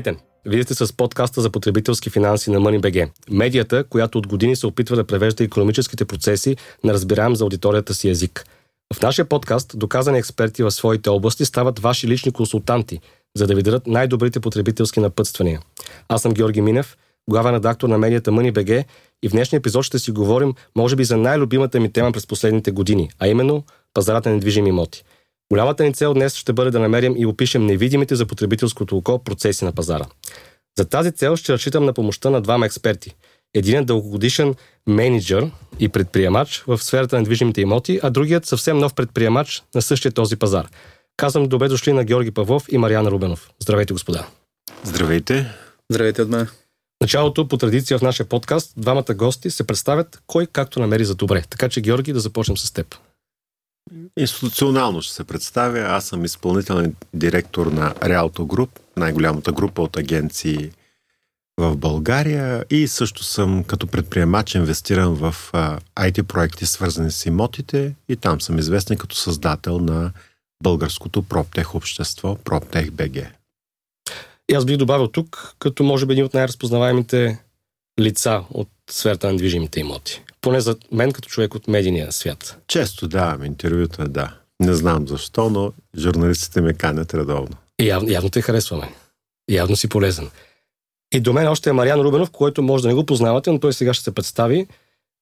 Здравейте! Вие сте с подкаста за потребителски финанси на MoneyBG. Медията, която от години се опитва да превежда економическите процеси на разбираем за аудиторията си език. В нашия подкаст доказани експерти в своите области стават ваши лични консултанти, за да ви дадат най-добрите потребителски напътствания. Аз съм Георги Минев, главен редактор на медията MoneyBG и в днешния епизод ще си говорим, може би, за най-любимата ми тема през последните години, а именно пазарата на недвижими имоти. Голямата ни цел днес ще бъде да намерим и опишем невидимите за потребителското око процеси на пазара. За тази цел ще разчитам на помощта на двама експерти. Един е дългогодишен менеджер и предприемач в сферата на недвижимите имоти, а другият съвсем нов предприемач на същия този пазар. Казвам добре дошли на Георги Павлов и Мариана Рубенов. Здравейте, господа. Здравейте. Здравейте от мен. Началото, по традиция в нашия подкаст, двамата гости се представят кой както намери за добре. Така че, Георги, да започнем с теб. Институционално ще се представя. Аз съм изпълнителен директор на Realto Group, най-голямата група от агенции в България и също съм като предприемач инвестиран в IT проекти, свързани с имотите и там съм известен като създател на българското проптех общество, проптех БГ. И аз бих добавил тук, като може би един от най-разпознаваемите лица от сферата на движимите имоти. Поне за мен като човек от медийния свят. Често давам интервюта, да. Не знам защо, но журналистите ме канят редовно. И явно, явно те харесваме. Явно си полезен. И до мен още е Мариан Рубенов, който може да не го познавате, но той сега ще се представи.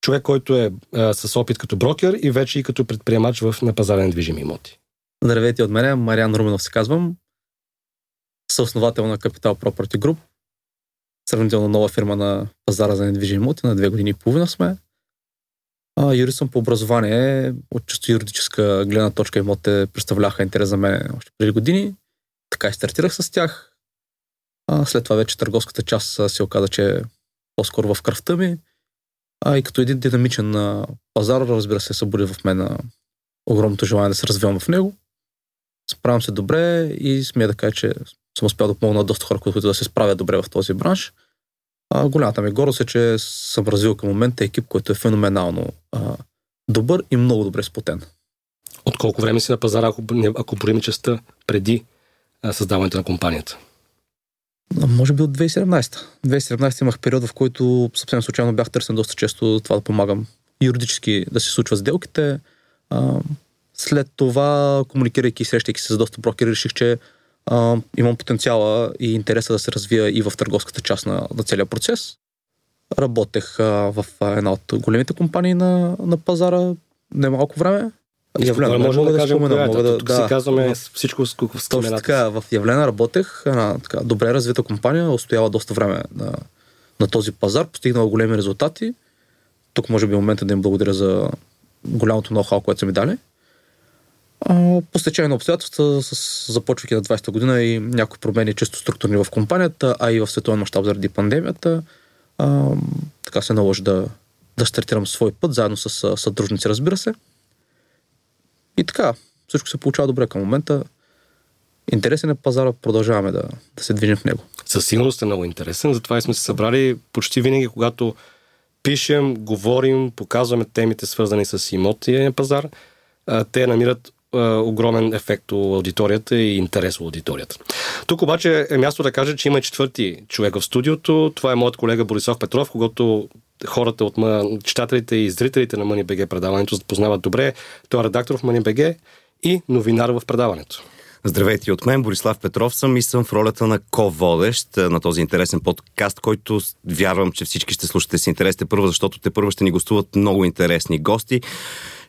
Човек, който е а, с опит като брокер и вече и като предприемач в на пазара на движими имоти. Здравейте от мен, Мариан Рубенов се казвам. Съосновател на Capital Property Group. Сравнително нова фирма на пазара за недвижими имоти. На две години и половина сме. А, юрист съм по образование. От чисто юридическа гледна точка имотите представляха интерес за мен още преди години. Така и стартирах с тях. А, след това вече търговската част се оказа, че е по-скоро в кръвта ми. А и като един динамичен пазар, разбира се, събуди в мен огромното желание да се развивам в него. Справям се добре и смея да кажа, че съм успял да помогна доста хора, които да се справят добре в този бранш. А, голямата ми горест е, че съм развил към момента екип, който е феноменално а, добър и много добре сплотен. От колко време си на пазара, ако, ако броим частта преди а, създаването на компанията? А, може би от 2017. 2017 имах период, в който съвсем случайно бях търсен доста често това да помагам юридически да се случват сделките. А, след това, комуникирайки и срещайки се с доста брокери, реших, че а, имам потенциала и интереса да се развия и в търговската част на, на целия процес. Работех а, в една от големите компании на, на пазара немалко време. Явлена, може да, да кажем спомена, мога да, тук да, си казваме в, всичко с Точно така, в Явлена работех, една така, добре развита компания, устоява доста време на, на този пазар, постигнала големи резултати. Тук може би е момента да им благодаря за голямото ноу-хау, което са ми дали. По стечение на обстоятелства, с, започвайки на 20-та година и някои промени често структурни в компанията, а и в световен мащаб заради пандемията, а, така се наложи да, да стартирам свой път, заедно с съдружници, разбира се. И така, всичко се получава добре към момента. Интересен е пазара, продължаваме да, да се движим в него. Със сигурност е много интересен, затова и сме се събрали почти винаги, когато пишем, говорим, показваме темите свързани с имотия пазар, те намират огромен ефект у аудиторията и интерес у аудиторията. Тук обаче е място да кажа, че има четвърти човек в студиото. Това е моят колега Борисов Петров, когато хората от читателите и зрителите на MoneyBG предаването познават добре. Той е редактор в MoneyBG и новинар в предаването. Здравейте от мен, Борислав Петров съм и съм в ролята на ко-водещ на този интересен подкаст, който вярвам, че всички ще слушате с интерес те първо, защото те първо ще ни гостуват много интересни гости.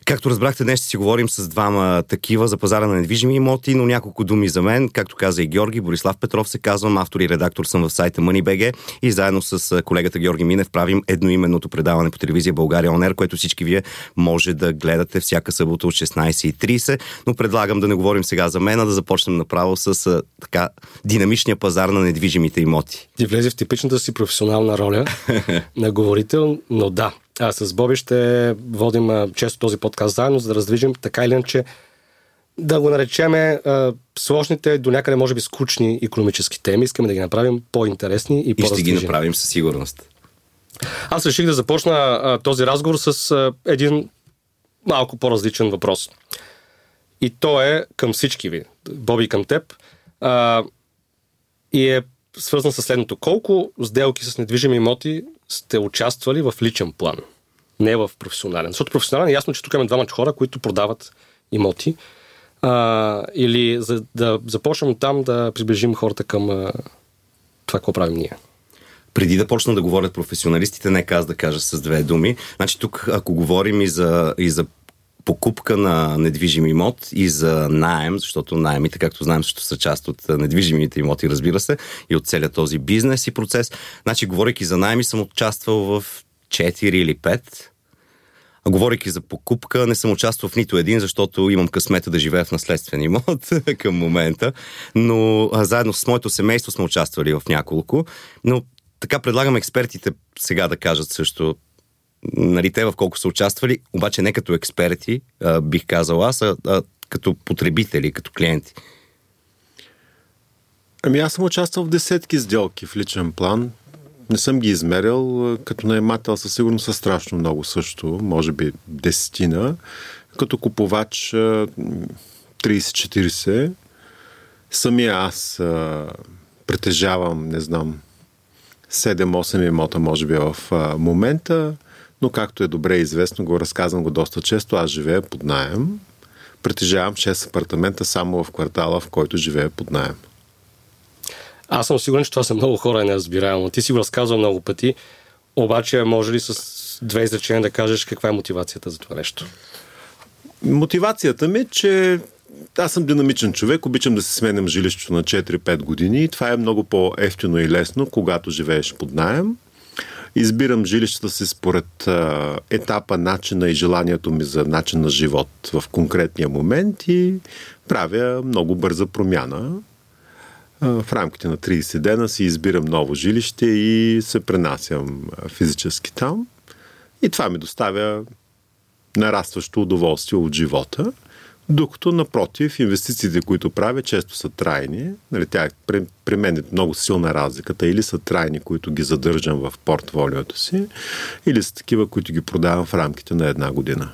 Както разбрахте, днес ще си говорим с двама такива за пазара на недвижими имоти, но няколко думи за мен. Както каза и Георги, Борислав Петров се казвам, автор и редактор съм в сайта MoneyBG и заедно с колегата Георги Минев правим едноименното предаване по телевизия България Онер, което всички вие може да гледате всяка събота от 16.30. Но предлагам да не говорим сега за мен, а да започнем направо с така динамичния пазар на недвижимите имоти. Ти влезе в типичната си професионална роля на говорител, но да, а, с Боби ще водим често този подкаст заедно, за да раздвижим така или иначе да го наречеме а, сложните, до някъде може би скучни економически теми. Искаме да ги направим по-интересни и, и по И ще ги направим със сигурност. Аз реших да започна а, този разговор с а, един малко по-различен въпрос. И то е към всички ви, Боби към теб. А, и е свързан с следното. Колко сделки с недвижими имоти сте участвали в личен план? Не в професионален. Защото професионален е ясно, че тук имаме двама хора, които продават имоти. А, или за да започнем там да приближим хората към а, това, какво правим ние. Преди да почна да говорят професионалистите, нека аз да кажа с две думи. Значи тук, ако говорим и за, и за покупка на недвижим имот и за найем, защото найемите, както знаем, също са част от недвижимите имоти, разбира се, и от целият този бизнес и процес. Значи, говорейки за найеми, съм участвал в 4 или 5. А говорейки за покупка, не съм участвал в нито един, защото имам късмета да живея в наследствен имот към момента. Но а, заедно с моето семейство сме участвали в няколко. Но така предлагам експертите сега да кажат също нали, те в колко са участвали, обаче не като експерти, а, бих казал аз, а, а като потребители, като клиенти. Ами аз съм участвал в десетки сделки в личен план. Не съм ги измерил. Като наемател със сигурност са страшно много също, може би десетина. Като купувач 30-40. Самия аз а, притежавам, не знам, 7-8 имота, може би, в а, момента но както е добре известно, го разказвам го доста често, аз живея под найем. Притежавам 6 апартамента само в квартала, в който живея под найем. Аз съм сигурен, че това са много хора неразбираемо. Ти си го разказвал много пъти, обаче може ли с две изречения да кажеш каква е мотивацията за това нещо? Мотивацията ми е, че аз съм динамичен човек, обичам да се сменям жилището на 4-5 години и това е много по-ефтино и лесно, когато живееш под найем. Избирам жилищата си според етапа, начина и желанието ми за начин на живот в конкретния момент и правя много бърза промяна. В рамките на 30 дена си избирам ново жилище и се пренасям физически там. И това ми доставя нарастващо удоволствие от живота. Докато, напротив, инвестициите, които правя, често са трайни. Нали, тя при, при мен е много силна разликата. Или са трайни, които ги задържам в портфолиото си, или са такива, които ги продавам в рамките на една година.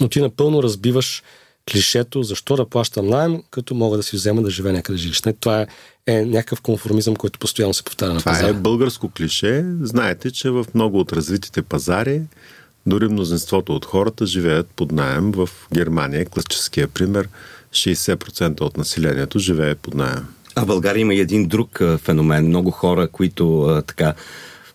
Но ти напълно разбиваш клишето, защо да плащам найем, като мога да си взема да живея някъде жилище. Това е, е някакъв конформизъм, който постоянно се повтаря на пазара. Това е българско клише. Знаете, че в много от развитите пазари дори мнозинството от хората живеят под найем. В Германия, класическия пример, 60% от населението живее под найем. А в България има и един друг феномен. Много хора, които а, така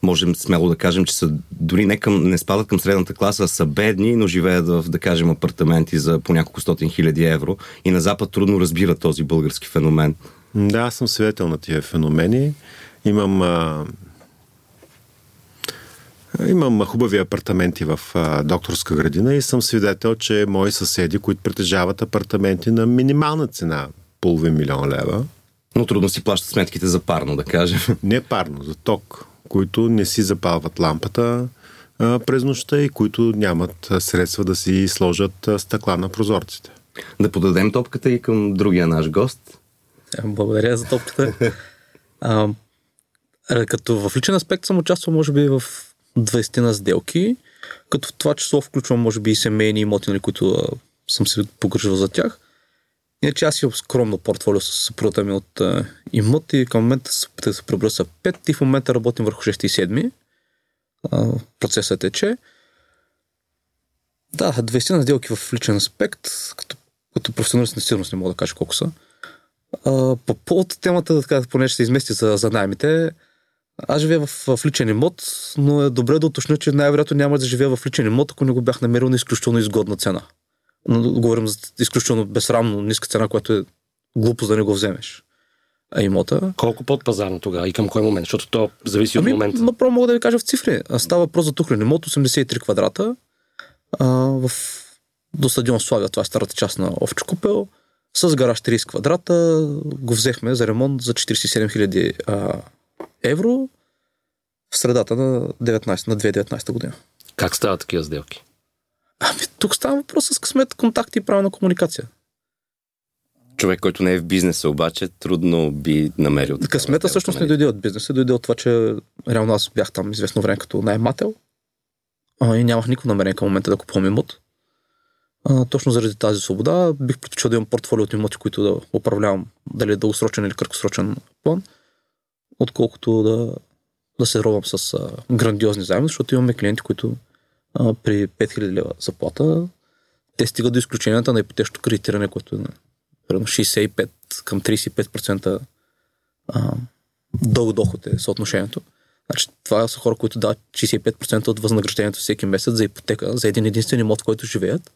можем смело да кажем, че са дори не, към, не спадат към средната класа, а са бедни, но живеят в, да кажем, апартаменти за по няколко стотин хиляди евро. И на Запад трудно разбират този български феномен. Да, аз съм свидетел на тия феномени. Имам а, Имам хубави апартаменти в а, докторска градина и съм свидетел, че мои съседи, които притежават апартаменти на минимална цена, половин милион лева. Но трудно си плащат сметките за парно, да кажем. Не парно, за ток, които не си запалват лампата а, през нощта и които нямат средства да си сложат а, стъкла на прозорците. Да подадем топката и към другия наш гост. Благодаря за топката. а, като в личен аспект съм участвал, може би, в 20 на сделки, като в това число включвам, може би, и семейни имоти, нали, които съм се погрижил за тях. Иначе аз имам скромно портфолио с съпругата ми от а, имоти. Към момента се опитах да се преброя са 5 и в момента работим върху 6 и 7. А, процесът тече. Да, 20 на сделки в личен аспект, като, като професионалист на сигурност не мога да кажа колко са. А, по повод темата, така, понеже се измести за, за наймите, аз живея в, в личен имот, но е добре да уточня, че най-вероятно няма да живея в личен имот, ако не го бях намерил на изключително изгодна цена. Но говорим за изключително безсрамно ниска цена, която е глупо да не го вземеш. А имота. Колко под пазарно тогава и към кой момент? Защото то зависи ами, от момента. Направо мога да ви кажа в цифри. Става въпрос за тухлен имот, 83 квадрата. А, в, до стадион Славия, това е старата част на Овчо Купел. С гараж 30 квадрата го взехме за ремонт за 47 000 евро в средата на, 19, на 2019 година. Как стават такива сделки? Ами, тук става въпрос с късмет, контакти и правилна комуникация. Човек, който не е в бизнеса, обаче, трудно би намерил. Късмета всъщност не дойде от бизнеса, дойде от това, че реално аз бях там известно време като наймател а, и нямах никакво намерение към момента да купувам имот. А, точно заради тази свобода бих предпочел да имам портфолио от имоти, които да управлявам, дали е дългосрочен или краткосрочен план отколкото да, да се робам с а, грандиозни заеми, защото имаме клиенти, които а, при 5000 лева заплата те стигат до изключенията на ипотечното кредитиране, което е примерно 65 към 35% а, дълг доход е съотношението. Значи, това са хора, които дават 65% от възнаграждението всеки месец за ипотека, за един единствен имот, в който живеят,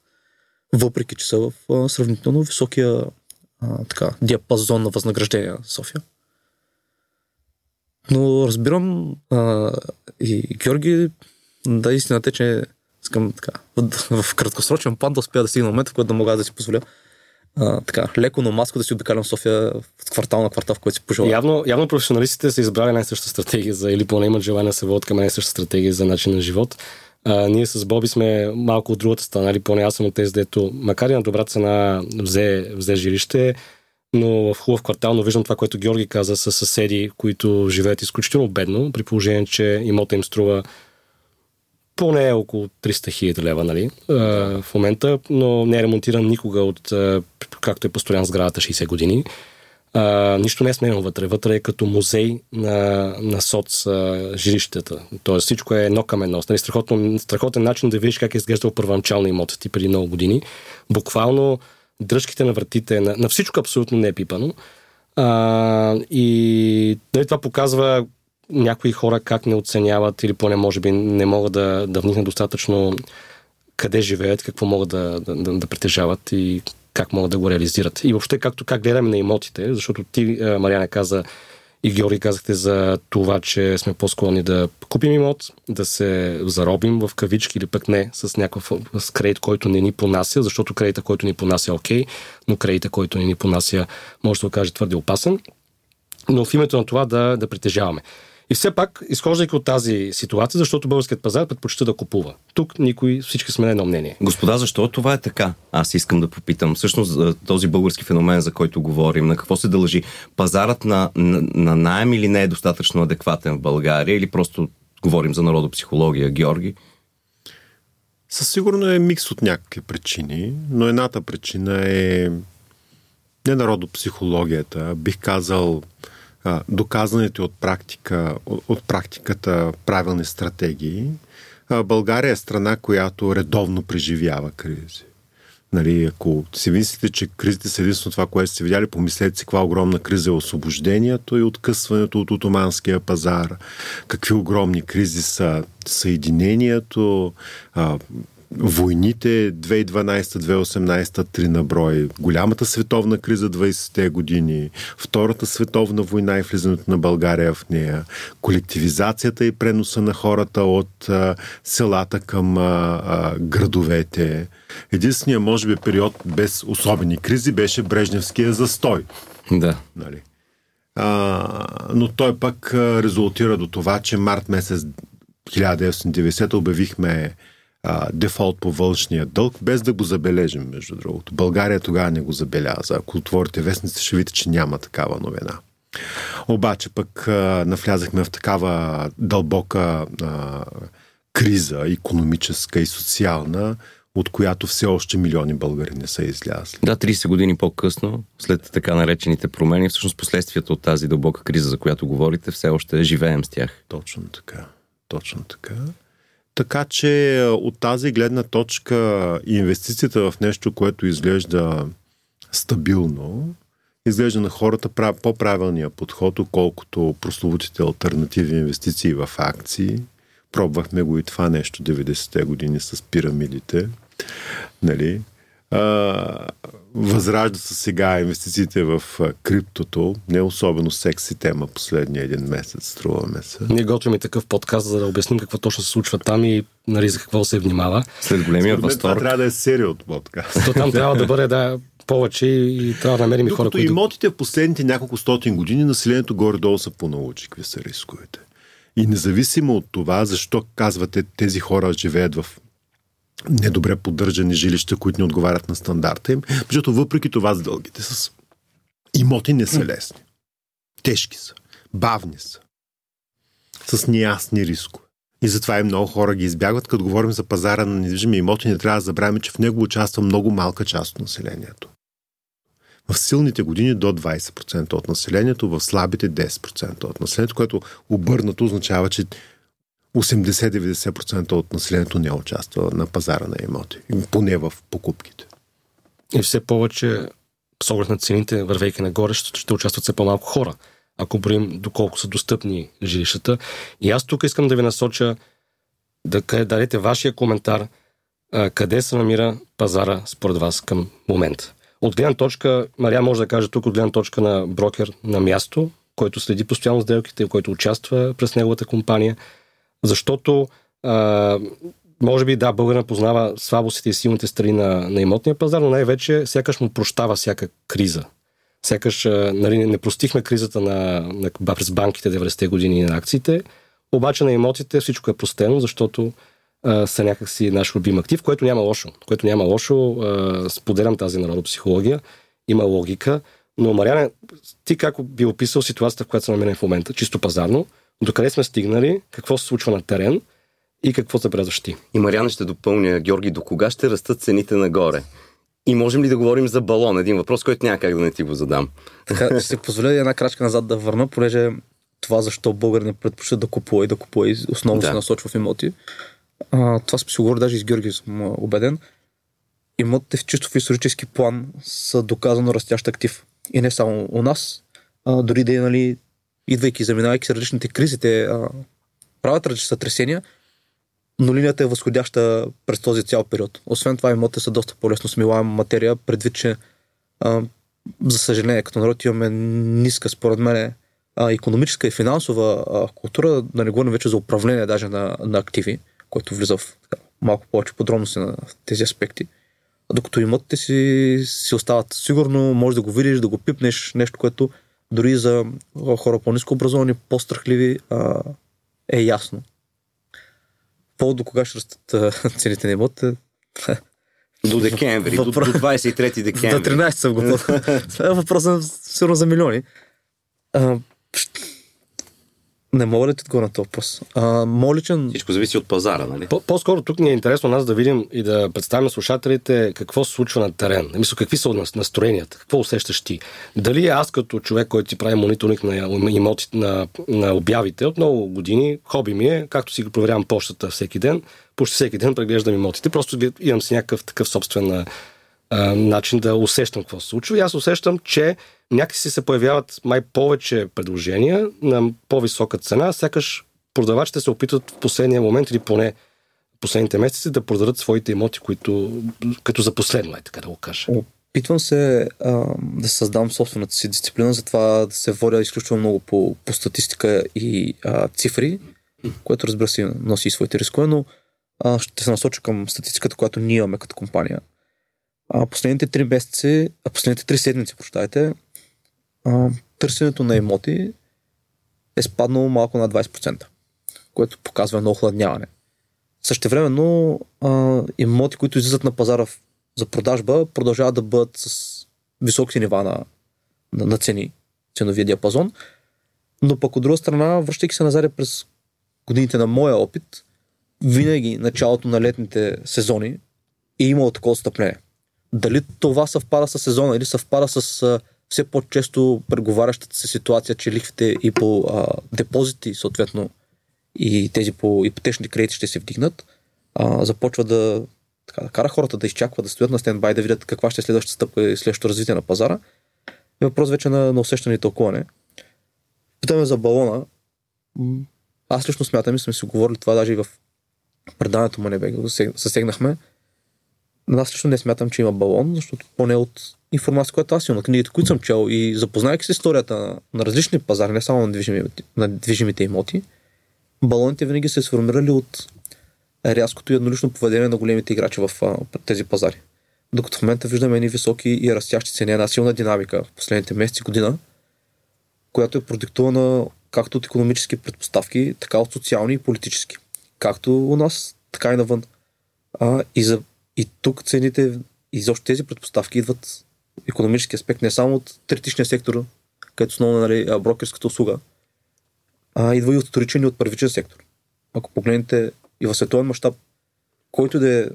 въпреки че са в а, сравнително високия а, така, диапазон на възнаграждения в София. Но разбирам а, и Георги, да, истината е, че искам така, в, в краткосрочен план да успея да стигна момента, в който да мога да си позволя а, така, леко на маско да си обикалям София в квартал на квартал, в който си пожелая. Явно, явно професионалистите са избрали най-съща стратегия за, или поне имат желание да се водят към най-съща стратегия за начин на живот. А, ние с Боби сме малко от другата страна, или поне аз съм от тези, дето, макар и на добра цена взе, взе жилище, но в хубав квартал, но виждам това, което Георги каза с съседи, които живеят изключително бедно, при положение, че имота им струва поне около 300 хиляди лева, нали, в момента, но не е ремонтиран никога от, както е постоянно сградата 60 години. А, нищо не е сменено вътре. Вътре е като музей на, на соц а, жилищата. Тоест всичко е едно към едно. Нали, страхотен, начин да видиш как е изглеждал първоначално имотът ти преди много години. Буквално дръжките на вратите, на, на всичко абсолютно не е пипано. А, и нали, това показва някои хора как не оценяват или поне може би не могат да, да вникнат достатъчно къде живеят, какво могат да, да, да, да притежават и как могат да го реализират. И въобще както как гледаме на имотите, защото ти, Мариана, каза и Георги казахте за това, че сме по-склонни да купим имот, да се заробим в кавички или пък не с някакъв с кредит, който не ни понася, защото кредита, който ни понася е окей, но кредита, който не ни понася може да се окаже твърде опасен. Но в името на това да, да притежаваме. И все пак, изхождайки от тази ситуация, защото българският пазар предпочита да купува. Тук никой, всички сме на едно мнение. Господа, защо това е така? Аз искам да попитам. Всъщност, този български феномен, за който говорим, на какво се дължи? Пазарът на, на, на найем или не е достатъчно адекватен в България, или просто говорим за народопсихология, Георги? Със сигурно е микс от някакви причини, но едната причина е не народопсихологията, бих казал а, доказаните от, практика, от, практиката правилни стратегии, България е страна, която редовно преживява кризи. Нали, ако си мислите, че кризите са единствено това, което сте видяли, помислете си каква огромна криза е освобождението и откъсването от отоманския пазар, какви огромни кризи са съединението, войните 2012-2018, три на брой, голямата световна криза 20-те години, Втората световна война и влизането на България в нея, колективизацията и преноса на хората от а, селата към а, а, градовете. Единственият, може би, период без особени кризи беше Брежневския застой. Да. Нали? А, но той пък резултира до това, че март месец 1990 обявихме а, дефолт по външния дълг, без да го забележим, между другото. България тогава не го забеляза. Ако отворите вестници, ще видите, че няма такава новина. Обаче пък а, навлязахме в такава дълбока а, криза, економическа и социална, от която все още милиони българи не са излязли. Да, 30 години по-късно, след така наречените промени, всъщност последствията от тази дълбока криза, за която говорите, все още живеем с тях. Точно така. Точно така. Така че е, от тази гледна точка инвестицията в нещо, което изглежда стабилно, изглежда на хората по-правилния подход, отколкото прословутите альтернативни инвестиции в акции. Пробвахме го и това нещо 90-те години с пирамидите. Нали? А, възражда се сега инвестициите в криптото. Не особено секси тема последния един месец, струваме се. Ние готвим и такъв подкаст, за да обясним какво точно се случва там и нали, за какво се внимава. След големия възторг. Това трябва да е серия от подкаст. То там трябва да бъде да, повече и трябва да намерим и хора, които... имотите в последните няколко стотин години, населението горе-долу са понаучи какви са рисковете. И независимо от това, защо казвате тези хора живеят в недобре поддържани жилища, които не отговарят на стандарта им. Защото въпреки това с дългите с имоти не са лесни. Тежки са. Бавни са. С неясни рискове. И затова и много хора ги избягват. Като говорим за пазара на недвижими имоти, не трябва да забравяме, че в него участва много малка част от населението. в силните години до 20% от населението, в слабите 10% от населението, което обърнато означава, че 80-90% от населението не участва на пазара на имоти, поне в покупките. И все повече, с оглед на цените, вървейки нагоре, ще, участват все по-малко хора, ако броим доколко са достъпни жилищата. И аз тук искам да ви насоча да дадете вашия коментар къде се намира пазара според вас към момента. От гледна точка, Мария може да каже тук от гледна точка на брокер на място, който следи постоянно сделките, който участва през неговата компания, защото а, може би да, българина познава слабостите и силните страни на, на имотния пазар, но най-вече сякаш му прощава всяка криза. Сякаш нали, не простихме кризата на, на, през банките 90-те години на акциите, обаче на имотите всичко е простено, защото а, са някакси наш любим актив, което няма лошо. Което няма лошо. А, споделям тази народопсихология. Има логика. Но, Мариане, ти как би описал ситуацията, в която се намерим в момента, чисто пазарно, докъде сме стигнали, какво се случва на терен и какво забелязваш ти? И Мариана ще допълня, Георги, до кога ще растат цените нагоре? И можем ли да говорим за балон? Един въпрос, който няма как да не ти го задам. Така, ще се позволя една крачка назад да върна, понеже това защо българ не предпочита да купува и да купува и основно да. се насочва в имоти. А, това сме си говорили даже и с Георги, съм убеден. Имотите в чисто в исторически план са доказано растящ актив. И не само у нас, а, дори да е, нали, идвайки, заминавайки с различните кризи, те а, правят различни сътресения, но линията е възходяща през този цял период. Освен това, имотите са доста по-лесно смилаема материя, предвид, че а, за съжаление, като народ имаме ниска, според мен, а, економическа и финансова а, култура, да не говорим вече за управление даже на, на активи, който влиза в така, малко повече подробности на тези аспекти. Докато имотите си, си остават сигурно, може да го видиш, да го пипнеш, нещо, което дори за хора по-низко образовани, по-страхливи а, е ясно. По до кога ще растат цените на имотите? До декември, Въпро... до, до 23 декември. До 13 съм го Това е въпросът сигурно за милиони. А, не мога да ти отговоря на този въпрос. А, моличен... Всичко зависи от пазара, нали? По-скоро тук ни е интересно нас да видим и да представим слушателите какво се случва на терен. Мисля, какви са настроенията, какво усещаш ти. Дали аз като човек, който ти прави мониторинг на имотите, на, на обявите от много години, хоби ми е, както си го проверявам почтата всеки ден, почти всеки ден преглеждам имотите. Просто имам си някакъв такъв собствен а, начин да усещам какво се случва. И аз усещам, че някакси се появяват май повече предложения на по-висока цена, сякаш продавачите се опитват в последния момент или поне последните месеци да продадат своите имоти, които като за последно е, така да го кажа. Опитвам се а, да създам собствената си дисциплина, затова да се водя изключително много по, по статистика и а, цифри, което разбира се носи и своите рискове, но а, ще се насоча към статистиката, която ние имаме като компания. А, последните три месеци, а последните три седмици, прощайте, а, търсенето на имоти е спаднало малко на 20%, което показва едно охладняване. Същевременно а, имоти, които излизат на пазара за продажба, продължават да бъдат с високи нива на, на, на цени, ценовия диапазон. Но пък от друга страна, връщайки се назад през годините на моя опит, винаги началото на летните сезони е имало такова стъпление. Дали това съвпада с сезона или съвпада с все по-често преговарящата се ситуация, че лихвите и по а, депозити, съответно, и тези по ипотечни кредити ще се вдигнат, а, започва да, така, да кара хората да изчакват, да стоят на стендбай, да видят каква ще е следващата стъпка и следващото развитие на пазара. И въпрос вече на, на усещане и тълкуване. Питаме за балона. Аз лично смятам и сме си говорили това даже и в предаването Манебег, засегнахме. Аз лично не смятам, че има балон, защото поне от информация, която аз имам на книгите, които съм чел и запознайки с историята на, различни пазари, не само на, движими, на движимите имоти, балоните винаги се сформирали от рязкото и еднолично поведение на големите играчи в а, тези пазари. Докато в момента виждаме едни високи и растящи цени, една силна динамика в последните месеци, година, която е продиктувана както от економически предпоставки, така от социални и политически. Както у нас, така и навън. А, и, за, и тук цените, изобщо тези предпоставки идват економически аспект, не само от третичния сектор, където основно нали, брокерската услуга, а идва и от вторичен и от първичен сектор. Ако погледнете и в световен мащаб, който да е,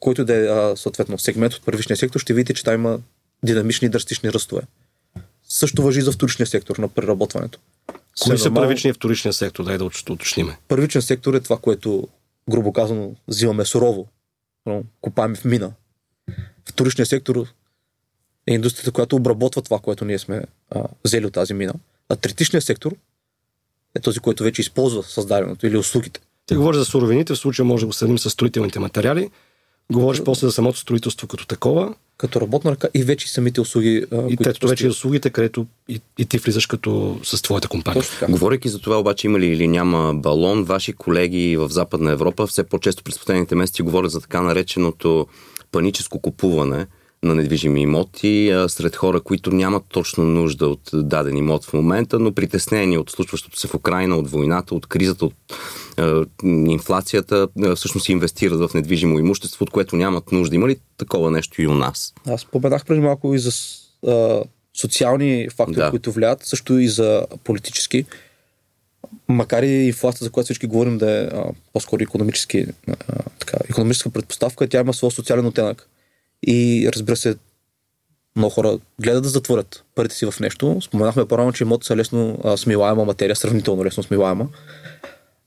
който да е съответно сегмент от първичния сектор, ще видите, че там има динамични и драстични ръстове. Също въжи за вторичния сектор на преработването. Кои са нормално- първичния и вторичния сектор? Дай да уточ- уточниме. Първичен сектор е това, което, грубо казано, взимаме сурово. Копаем в мина. Вторичният сектор е индустрията, която обработва това, което ние сме а, взели от тази мина. А третичният сектор е този, който вече използва създаденото или услугите. Ти говориш за суровините, в случая може да го сравним с строителните материали. Говориш после за самото строителство като такова. Като работна ръка и вече и самите услуги. А, И които третото вече услугите, където и, и ти влизаш като с твоята компания. Говорейки за това, обаче има ли или няма балон, ваши колеги в Западна Европа все по-често през последните месеци говорят за така нареченото паническо купуване на недвижими имоти а, сред хора, които нямат точно нужда от даден имот в момента, но притеснени от случващото се в Украина, от войната, от кризата, от а, инфлацията, а, всъщност инвестират в недвижимо имущество, от което нямат нужда. Има ли такова нещо и у нас? Аз споменах преди малко и за а, социални фактори, Да. да. които влияят, също и за политически. Макар и инфлацията, за която всички говорим да е а, по-скоро економически, а, така, економическа предпоставка, тя има своя социален оттенък. И разбира се, много хора гледат да затворят парите си в нещо. Споменахме по-рано, че имоти са лесно а, смилаема материя, сравнително лесно смилаема.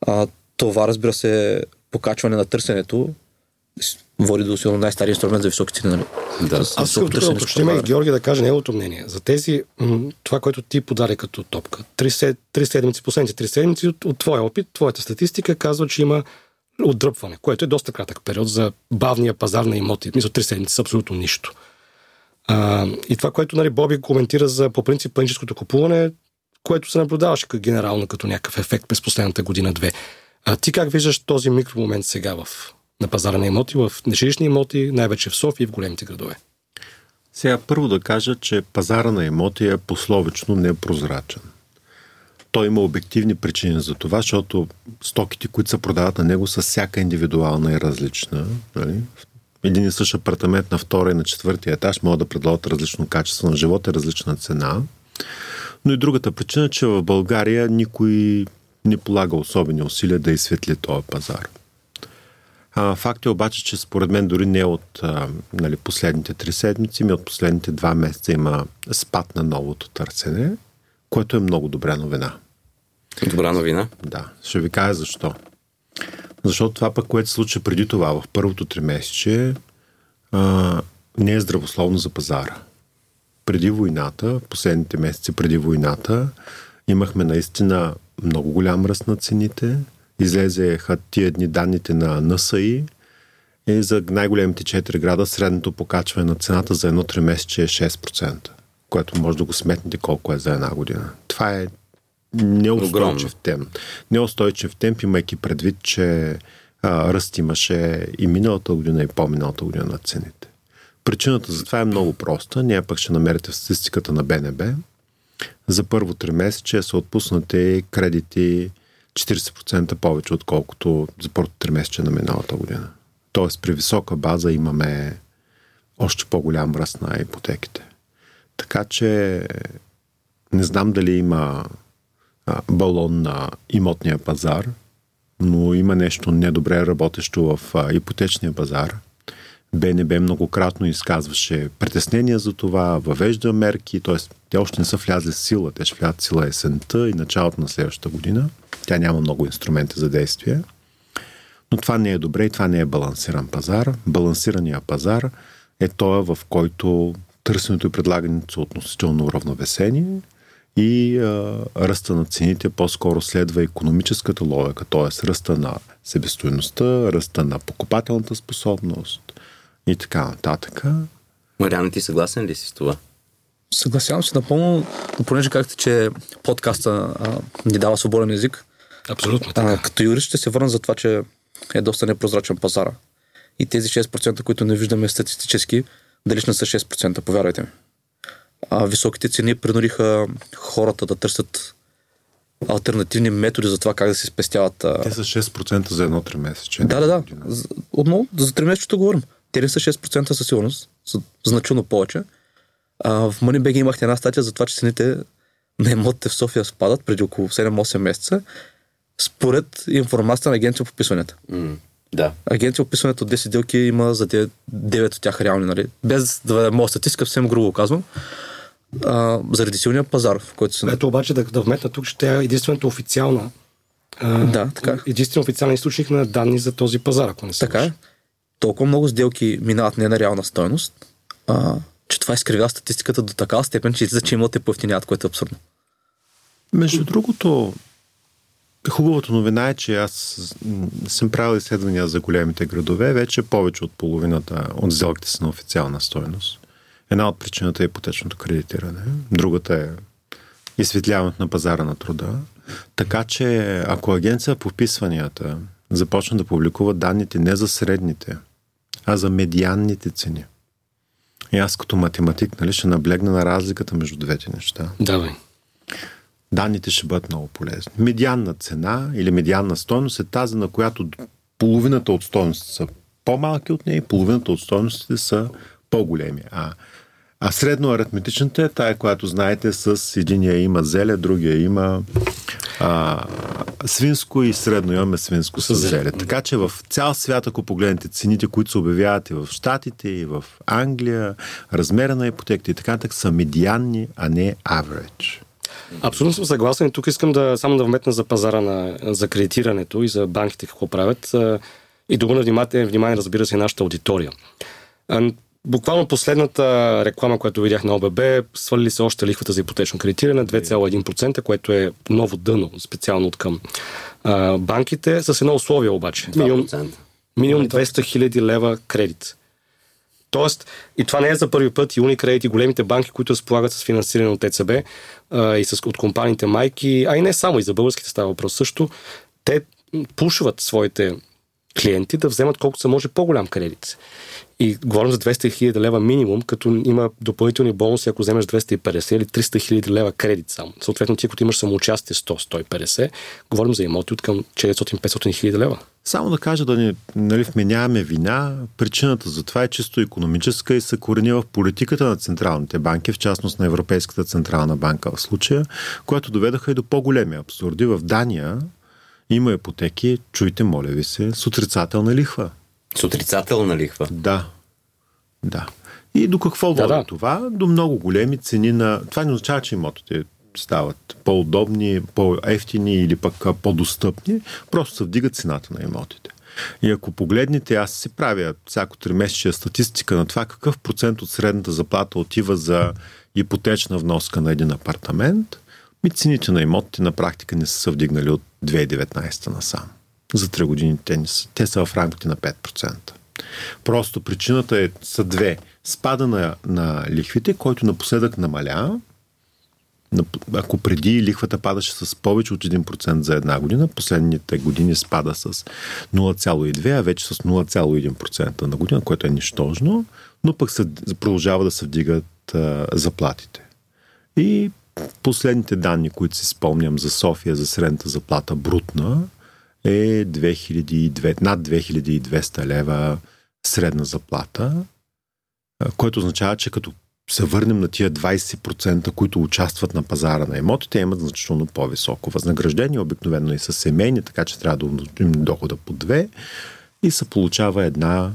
А, това, разбира се, покачване на търсенето води до силно най-стария инструмент за високи цени. Нали? Да. Аз искам тук да уточним и. Георги да каже неговото мнение. За тези, м, това, което ти подаде като топка. Три седмици, последните три седмици от, от твоя опит, твоята статистика казва, че има отдръпване, което е доста кратък период за бавния пазар на имоти. Мисля, три седмици са абсолютно нищо. А, и това, което нали, Боби коментира за по принцип паническото купуване, което се наблюдаваше като генерално като някакъв ефект през последната година-две. А ти как виждаш този микромомент сега в, на пазара на имоти, в нежилищни имоти, най-вече в София и в големите градове? Сега първо да кажа, че пазара на имоти е пословично непрозрачен. Той има обективни причини за това, защото стоките, които се продават на него, са всяка индивидуална и различна. Нали? Един и същ апартамент на втория и на четвъртия етаж могат да предлагат различно качество на живота и различна цена. Но и другата причина, е, че в България никой не полага особени усилия да изсветли този пазар. А, факт е обаче, че според мен дори не от а, нали, последните три седмици, ми от последните два месеца има спад на новото търсене, което е много добра новина. Добра новина. Да, ще ви кажа защо. Защото това пък, което се случи преди това, в първото три месече, а, не е здравословно за пазара. Преди войната, последните месеци преди войната, имахме наистина много голям ръст на цените. Излезеха тия дни данните на НСАИ и за най-големите 4 града средното покачване на цената за едно 3 месече е 6%, което може да го сметнете колко е за една година. Това е неустойчив темп. Неустойчив темп, имайки предвид, че а, ръст имаше и миналата година, и по-миналата година на цените. Причината за това е много проста. Ние пък ще намерите в статистиката на БНБ. За първо три месече са отпуснати кредити 40% повече, отколкото за първото три месече на миналата година. Тоест при висока база имаме още по-голям ръст на ипотеките. Така че не знам дали има балон на имотния пазар, но има нещо недобре работещо в ипотечния пазар. БНБ многократно изказваше притеснения за това, въвежда мерки, т.е. те още не са влязли в сила, те ще влязат сила есента и началото на следващата година. Тя няма много инструменти за действие. Но това не е добре и това не е балансиран пазар. Балансирания пазар е той, в който търсенето и предлагането са относително уравновесени и а, ръста на цените по-скоро следва економическата логика, т.е. ръста на себестоеността, ръста на покупателната способност и така нататък. Мариана, ти съгласен ли си с това? Съгласявам се напълно, но понеже казахте, че подкаста а, ни дава свободен език, Абсолютно а, така. като юрист ще се върна за това, че е доста непрозрачен пазара. И тези 6%, които не виждаме статистически, не са 6%, повярвайте ми. А, високите цени принудиха хората да търсят альтернативни методи за това как да се спестяват. А... Те са 6% за едно 3 месече. Да, да, да. За- Отново, за 3 месеца говорим. Те не са 6% със сигурност, са значително повече. А, в MoneyBag имахте една статия за това, че цените на имотите в София спадат преди около 7-8 месеца, според информацията на агенция по вписванията. М. Да. Агенция описването 10 сделки има за 9 от тях реални, нали? Без да е моя статистика, съвсем грубо казвам. А, заради силния пазар, в който се... Ето обаче да, да вметна тук, че тя е единствената официална а, Да, така. единствен официален източник на данни за този пазар, ако не се Така е. Толкова много сделки минават не на реална стойност, а, че това изкривява статистиката до такава степен, че излиза, че имат те поевтиняват, което е абсурдно. Между другото, хубавата новина е, че аз съм правил изследвания за големите градове. Вече повече от половината от сделките са на официална стойност. Една от причината е ипотечното кредитиране. Другата е изсветляването на пазара на труда. Така че, ако агенция по вписванията започна да публикува данните не за средните, а за медианните цени. И аз като математик нали, ще наблегна на разликата между двете неща Давай. данните ще бъдат много полезни. Медианна цена или медианна стойност е тази, на която половината от стойностите са по-малки от нея и половината от стойностите са по-големи. А, а средно аритметичната е тая, която знаете с единия има зеле, другия има а, свинско и средно имаме свинско с зеле. Така че в цял свят, ако погледнете цените, които се обявяват и в Штатите, и в Англия, размера на ипотеките и така нататък са медианни, а не average. Абсолютно съм съгласен. И тук искам да само да вметна за пазара на, за кредитирането и за банките какво правят. И да го внимание, внимание, разбира се, нашата аудитория. Буквално последната реклама, която видях на ОББ, свалили се още лихвата за ипотечно кредитиране 2,1%, което е ново дъно, специално от към а, банките, с едно условие обаче. Минимум, 2%. минимум 200 хиляди лева кредит. Тоест, и това не е за първи път, и Unicredit и големите банки, които разполагат с финансиране от ЕЦБ а, и с, от компаниите майки, а и не само, и за българските става въпрос също, те пушват своите клиенти да вземат колкото се може по-голям кредит. И говорим за 200 хиляди лева минимум, като има допълнителни бонуси, ако вземеш 250 или 300 хиляди лева кредит само. Съответно, ти, като имаш самоучастие 100-150, говорим за имоти от към 400-500 хиляди лева. Само да кажа да ни нали, вменяваме вина, причината за това е чисто економическа и се корени в политиката на централните банки, в частност на Европейската централна банка в случая, което доведаха и до по-големи абсурди. В Дания има ипотеки, чуйте, моля ви се, с отрицателна лихва. С отрицателна лихва. Да. Да. И до какво Да, води да. това? До много големи цени на... Това не означава, че имотите стават по-удобни, по-ефтини или пък по-достъпни. Просто се вдига цената на имотите. И ако погледнете, аз си правя всяко тримесечие статистика на това какъв процент от средната заплата отива за ипотечна вноска на един апартамент, ми цените на имотите на практика не са се вдигнали от 2019 насам. За 3 години те, те са в рамките на 5%. Просто причината е, са две. Спада на, на лихвите, който напоследък намаля. Ако преди лихвата падаше с повече от 1% за една година, последните години спада с 0,2, а вече с 0,1% на година, което е нищожно, но пък се, продължава да се вдигат а, заплатите. И последните данни, които си спомням за София, за средната заплата брутна, е 2200, над 2200 лева средна заплата, което означава, че като се върнем на тия 20%, които участват на пазара на имоти, те имат значително по-високо възнаграждение, обикновено и са семейни, така че трябва да умножим дохода по две и се получава една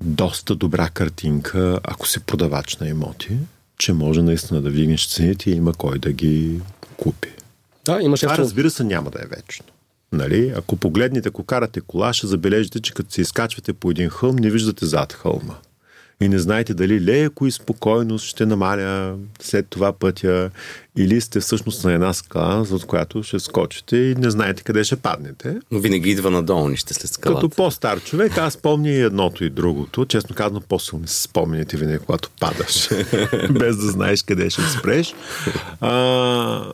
доста добра картинка, ако си продавач на имоти, че може наистина да вдигнеш цените и има кой да ги купи. Да, имаше Това, разбира се, няма да е вечно. Нали? Ако погледнете, ако карате кола, ще забележите, че като се изкачвате по един хълм, не виждате зад хълма. И не знаете дали леко и спокойно ще намаля след това пътя или сте всъщност на една скала, за която ще скочите и не знаете къде ще паднете. Но винаги идва надолу нище след скалата. Като по-стар човек, аз помня и едното и другото. Честно казано, по-силни се спомените винаги, когато падаш, без да знаеш къде ще спреш. А,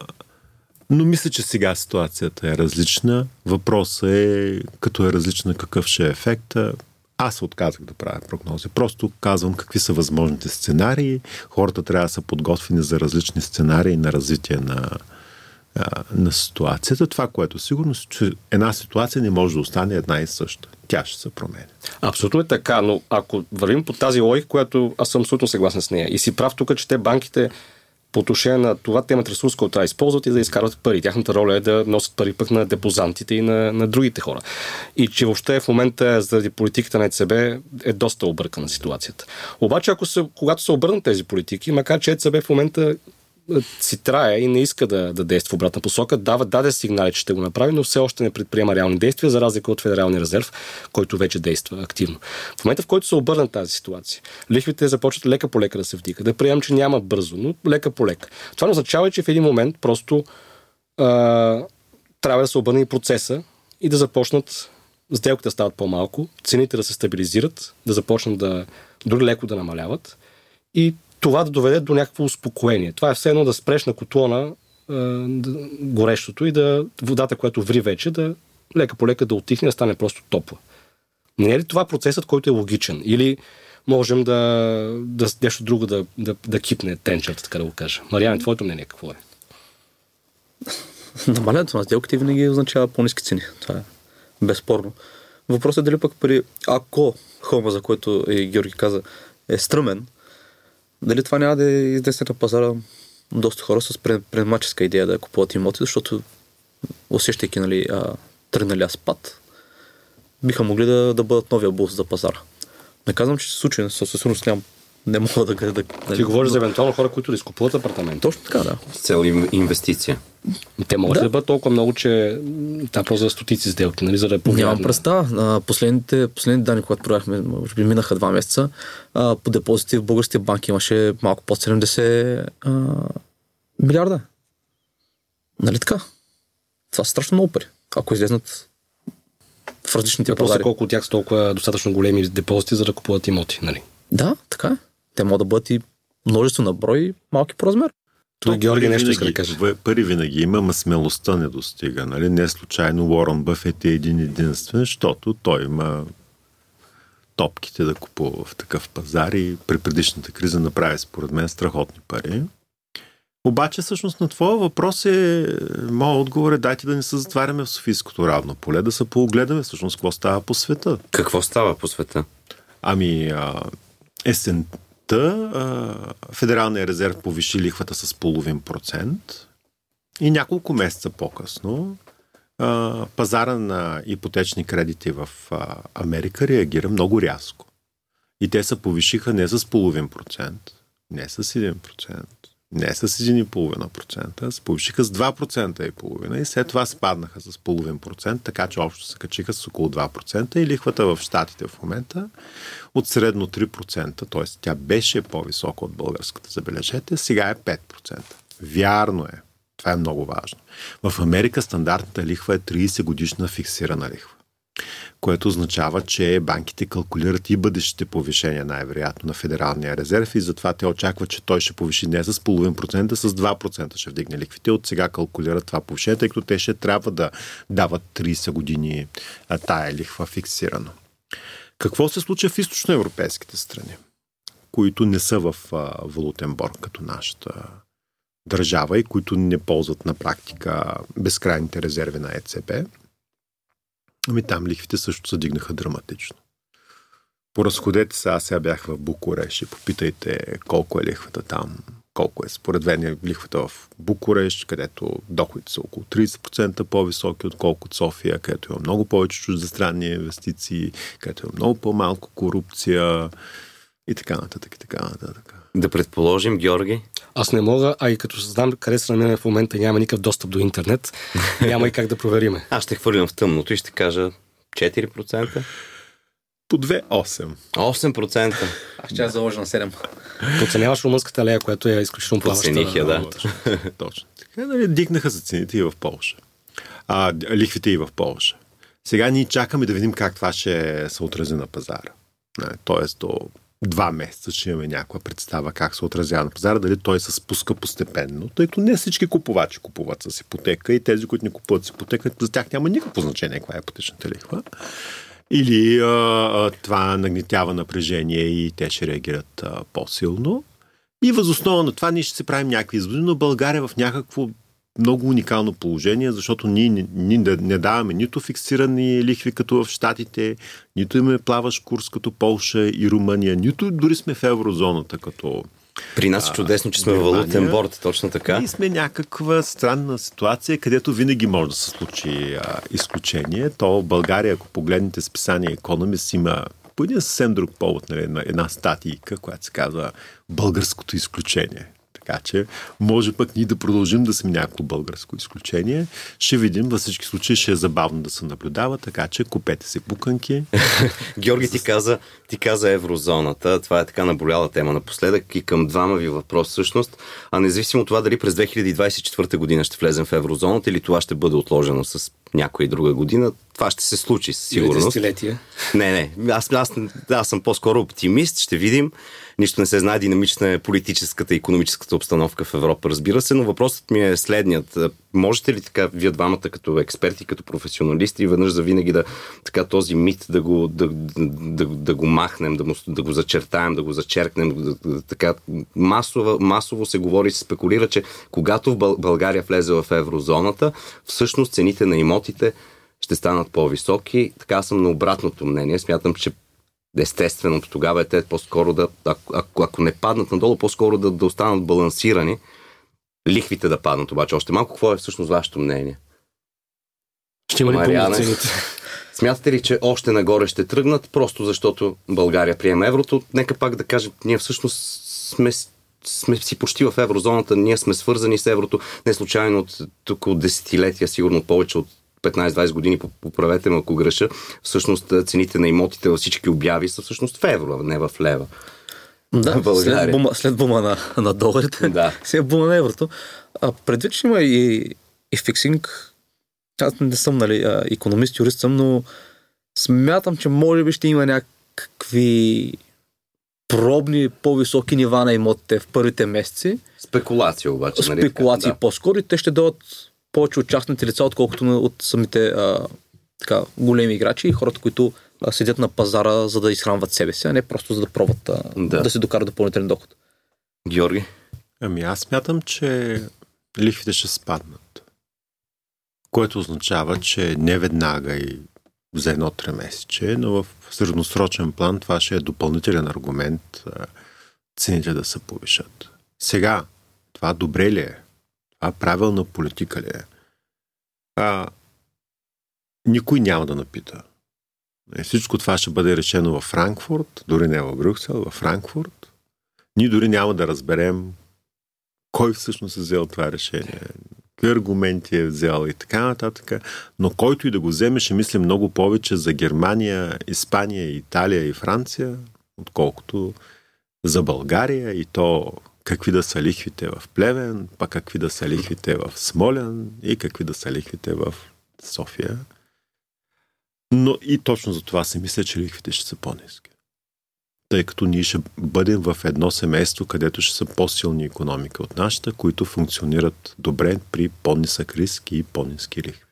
но мисля, че сега ситуацията е различна. Въпросът е, като е различна, какъв ще е ефекта. Аз се отказах да правя прогнози. Просто казвам какви са възможните сценарии. Хората трябва да са подготвени за различни сценарии на развитие на, на ситуацията. Това, което сигурно, че една ситуация не може да остане една и съща. Тя ще се променя. Абсолютно е така, но ако вървим по тази логика, която аз съм абсолютно съгласен с нея и си прав тук, че те банките по отношение на това, те имат ресурс, който да използват и да изкарват пари. Тяхната роля е да носят пари пък на депозантите и на, на другите хора. И че въобще в момента заради политиката на ЕЦБ е доста объркана ситуацията. Обаче, ако се, когато се обърнат тези политики, макар че ЕЦБ в момента си трае и не иска да, да действа в обратна посока. Дава, даде сигнали, че ще го направи, но все още не предприема реални действия, за разлика от Федералния резерв, който вече действа активно. В момента, в който се обърна тази ситуация, лихвите започват лека по лека да се вдига. Да приемам, че няма бързо, но лека по лека. Това означава, че в един момент просто а, трябва да се обърне и процеса и да започнат сделките да стават по-малко, цените да се стабилизират, да започнат да дори леко да намаляват и това да доведе до някакво успокоение. Това е все едно да спреш на котлона горещото и да водата, която ври вече, да лека по лека да отихне, да стане просто топла. Не е ли това процесът, който е логичен? Или можем да, да нещо друго да, да, да кипне тенчата, така да го кажа. Мариан, твоето мнение какво е? Намалянето на сделките винаги означава по-низки цени. Това е безспорно. Въпросът е дали пък при ако хома, за който и Георги каза, е стръмен, дали това няма да изнесе на пазара доста хора с предмаческа идея да купуват имоти, защото усещайки нали, тръгналия спад, биха могли да, да бъдат новия буст за пазара. Не казвам, че се случи, със сигурност нямам не мога да... да, да Ти говориш за евентуално хора, които да изкупуват апартамент. Точно така, да. С цел инвестиция. Те могат да. да бъдат толкова много, че та просто за стотици сделки, нали, за да е Нямам представа. Последните, последните данни, когато проявихме, може би минаха два месеца, а, по депозити в българските банки имаше малко под 70 а, милиарда. Нали така? Това са страшно много пари. Ако излезнат в различните Въпросът е колко от тях са толкова достатъчно големи депозити, за да купуват имоти, нали? Да, така е. Те могат да бъдат и множество на брой малки по размер. Той Георги нещо иска да каже. Пари винаги има, ма смелостта не достига. Нали? Не случайно Уорън Бъфет е един единствен, защото той има топките да купува в такъв пазар и при предишната криза направи според мен страхотни пари. Обаче всъщност на твоя въпрос е, моят отговор е дайте да не се затваряме в Софийското равно поле, да се поогледаме всъщност какво става по света. Какво става по света? Ами, а, есента Федералния резерв повиши лихвата с половин процент и няколко месеца по-късно пазара на ипотечни кредити в Америка реагира много рязко. И те се повишиха не с половин процент, не с 1%, не с 1,5%, се повишиха с 2% и половина и след това спаднаха с половин процент, така че общо се качиха с около 2% и лихвата в Штатите в момента от средно 3%, т.е. тя беше по-висока от българската, забележете, сега е 5%. Вярно е. Това е много важно. В Америка стандартната лихва е 30 годишна фиксирана лихва което означава, че банките калкулират и бъдещите повишения най-вероятно на Федералния резерв и затова те очакват, че той ще повиши не с половин процента, с 2% ще вдигне ликвите. От сега калкулират това повишение, тъй като те ще трябва да дават 30 години тая лихва фиксирано. Какво се случва в източноевропейските страни, които не са в валутен борг като нашата държава и които не ползват на практика безкрайните резерви на ЕЦБ? Ами там лихвите също се дигнаха драматично. Поразходете се, аз сега бях в Букуреш и попитайте колко е лихвата там, колко е според мен лихвата в Букуреш, където доходите са около 30% по-високи, отколкото София, където има много повече чуждестранни инвестиции, където има много по-малко корупция и така нататък, и така нататък. Да предположим, Георги? Аз не мога, а и като знам къде се намираме в момента няма никакъв достъп до интернет, няма и как да провериме. Аз ще хвърлям в тъмното и ще кажа 4%. По 2,8. 8%. Аз ще заложа на 7. Подценяваш румънската лея, която е изключително плаваща. Подцених я, да. Точно. Така, нали, дигнаха за цените и в Польша. А, лихвите и в Польша. Сега ние чакаме да видим как това ще се отрази на пазара. Тоест до два месеца ще имаме някаква представа как се отразява на пазара, дали той се спуска постепенно, тъй като не всички купувачи купуват с ипотека и тези, които не купуват с ипотека, за тях няма никакво значение каква е ипотечната лихва. Или а, а, това нагнетява напрежение и те ще реагират а, по-силно. И възоснова на това ние ще се правим някакви изводи, но България в някакво много уникално положение, защото ние, ние не, не даваме нито фиксирани лихви като в Штатите, нито имаме плаващ курс като Полша и Румъния, нито дори сме в еврозоната като При нас е чудесно, че сме във валутен борт, точно така. И сме някаква странна ситуация, където винаги може да се случи а, изключение. То България, ако погледнете списание Economist, има по един съвсем друг повод, нали, една, една статийка, която се казва Българското изключение. Така че може пък ние да продължим да сме някакво българско изключение. Ще видим, във всички случаи ще е забавно да се наблюдава, така че купете си пуканки. Георги ти каза, ти каза еврозоната. Това е така наболяла тема напоследък и към двама ви въпрос всъщност. А независимо от това дали през 2024 година ще влезем в еврозоната или това ще бъде отложено с някоя друга година, това ще се случи със сигурност. Не, не. Аз, аз, аз съм по-скоро оптимист. Ще видим. Нищо не се знае. Динамична е политическата и економическата обстановка в Европа, разбира се, но въпросът ми е следният. Можете ли така, вие двамата като експерти, като професионалисти, веднъж за винаги да така този мит да го, да, да, да, го махнем, да, му, да го зачертаем, да го зачеркнем, да, да, така масово, масово се говори, се спекулира, че когато в България влезе в еврозоната, всъщност цените на имотите ще станат по-високи. Така съм на обратното мнение. Смятам, че естественото тогава е те по-скоро да, ако, ако не паднат надолу, по-скоро да, да останат балансирани. Лихвите да паднат обаче още малко. Какво е всъщност вашето мнение? Ще има ли Мариане, Смятате ли, че още нагоре ще тръгнат, просто защото България приема еврото? Нека пак да кажем, ние всъщност сме, сме си почти в еврозоната, ние сме свързани с еврото, не случайно от тук от десетилетия, сигурно повече от 15-20 години, поправете ме ако греша, всъщност цените на имотите във всички обяви са всъщност в евро, не в лева. Да, след бума, след бума на, на доларите, да. сега бума на еврото. А, предвид, че има и, и фиксинг, аз не съм нали, економист, юрист съм, но смятам, че може би ще има някакви пробни по-високи нива на имотите в първите месеци. Спекулации обаче. Нали? Спекулации да. по-скоро и те ще дадат повече от частните лица, отколкото от самите а, така, големи играчи и хората, които а, седят на пазара, за да изхранват себе си, а не просто за да пробват а, да. да си докарат допълнителен доход. Георги? Ами аз смятам, че лихвите ще спаднат. Което означава, че не веднага и за едно тремесече, но в средносрочен план това ще е допълнителен аргумент цените да се повишат. Сега, това добре ли е? Това правилна политика ли е? А, никой няма да напита. И всичко това ще бъде решено в Франкфурт, дори не в Брюксел, в Франкфурт. Ние дори няма да разберем кой всъщност е взел това решение, какви аргументи е взел и така нататък. Но който и да го вземе, ще мисли много повече за Германия, Испания, Италия и Франция, отколкото за България и то какви да са лихвите в Плевен, пък какви да са лихвите в Смолян и какви да са лихвите в София. Но и точно за това се мисля, че лихвите ще са по-низки. Тъй като ние ще бъдем в едно семейство, където ще са по-силни економика от нашата, които функционират добре при по-нисък риск и по-низки лихви.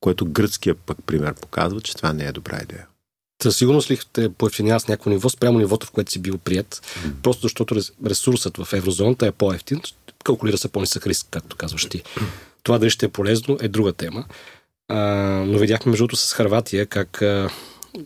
Което гръцкият пък пример показва, че това не е добра идея. Със сигурност лихвите поевтинява с някакво ниво спрямо нивото, в което си бил прият, mm. просто защото ресурсът в еврозоната е по-ефтин, калкулира се по-нисък риск, както казваш ти. Това дали ще е полезно е друга тема. А, но видяхме между другото с Харватия как а,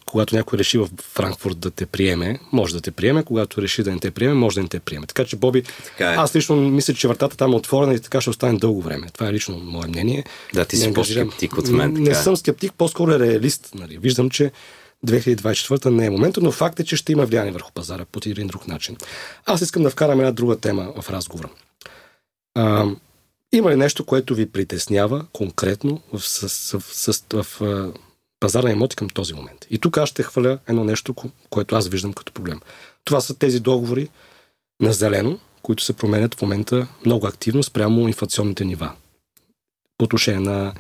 когато някой реши в Франкфурт да те приеме, може да те приеме, когато реши да не те приеме, може да не те приеме. Така че, Боби, така е. аз лично мисля, че вратата там е отворена и така ще остане дълго време. Това е лично мое мнение. Да, ти си по-скептик от мен. Не, не съм скептик, по-скоро е реалист. Нали. Виждам, че 2024 не е момента, но факт е, че ще има влияние върху пазара по един друг начин. Аз искам да вкарам една друга тема в разговора. А, има ли нещо, което ви притеснява конкретно в, с, с, с, в, в пазара на имоти към този момент? И тук аз ще хваля едно нещо, което аз виждам като проблем. Това са тези договори на зелено, които се променят в момента много активно спрямо инфлационните нива. По отношение на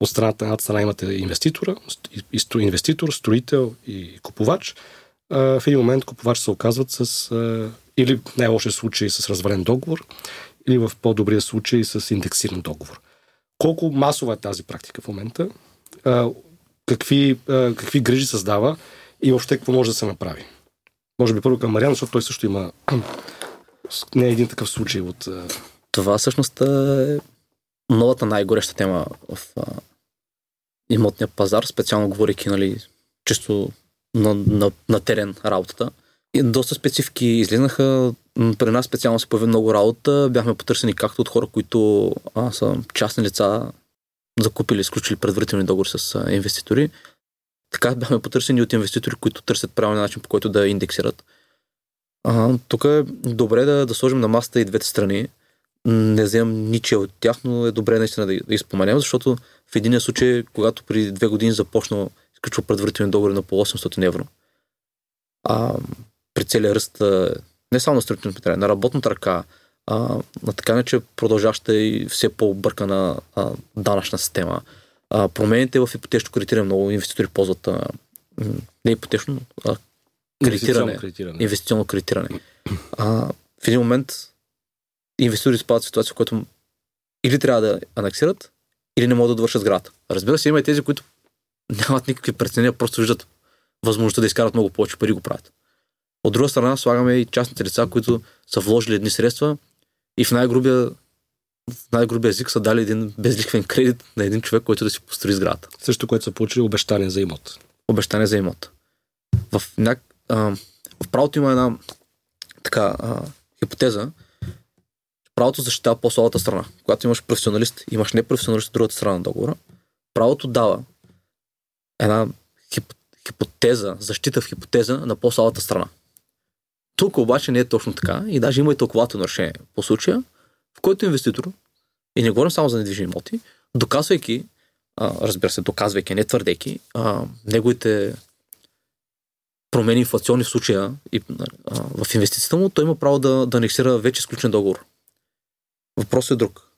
от страната на страна имате инвеститора, инвеститор, строител и купувач. В един момент купувач се оказват с или в най-лошия случай с развален договор, или в по-добрия случай с индексиран договор. Колко масова е тази практика в момента? Какви, какви грижи създава и въобще какво може да се направи? Може би първо към Мариан, защото той също има не е един такъв случай от... Това всъщност е новата най-гореща тема в имотния пазар, специално говорейки, нали, чисто на, на, на терен работата. Доста специфики излизнаха. При нас специално се появи много работа. Бяхме потърсени както от хора, които а, са частни лица, закупили, изключили предварителни договори с а, инвеститори. Така бяхме потърсени от инвеститори, които търсят правилния начин, по който да индексират. А, тук е добре да, да сложим на масата и двете страни. Не вземам ничия от тях, но е добре наистина да, ги- споменем, защото в един случай, когато преди две години започна изключва предварителни договори на по 800 евро, а, при целия ръст не само на строителните материали, на работната ръка, а, на така че продължаща и все по-бъркана а, данъчна система. А, промените в ипотечно кредитиране много инвеститори ползват а, не ипотечно, а кредитиране, кредитиране. инвестиционно кредитиране. А, в един момент инвеститорите спадат в ситуация, в която или трябва да анексират, или не могат да довършат сградата. Разбира се, има и тези, които нямат никакви преценения, просто виждат възможността да изкарат много повече пари го правят. От друга страна, слагаме и частните лица, които са вложили едни средства и в най-грубия, в най-грубия език са дали един безликвен кредит на един човек, който да си построи сградата. Също, което са получили обещания за имот. Обещание за имот. В, няк... а, в правото има една така а, хипотеза, правото защитава по-слабата страна. Когато имаш професионалист, имаш непрофесионалист от другата страна на договора, правото дава една хип, хипотеза, защита в хипотеза на по-слабата страна. Тук обаче не е точно така и даже има и тълкователно решение по случая, в който инвеститор, и не говорим само за недвижими имоти, доказвайки, а, разбира се, доказвайки, не твърдейки, а, неговите промени инфлационни в случая и, а, в инвестицията му, той има право да, да анексира вече изключен договор. Въпросът е друг.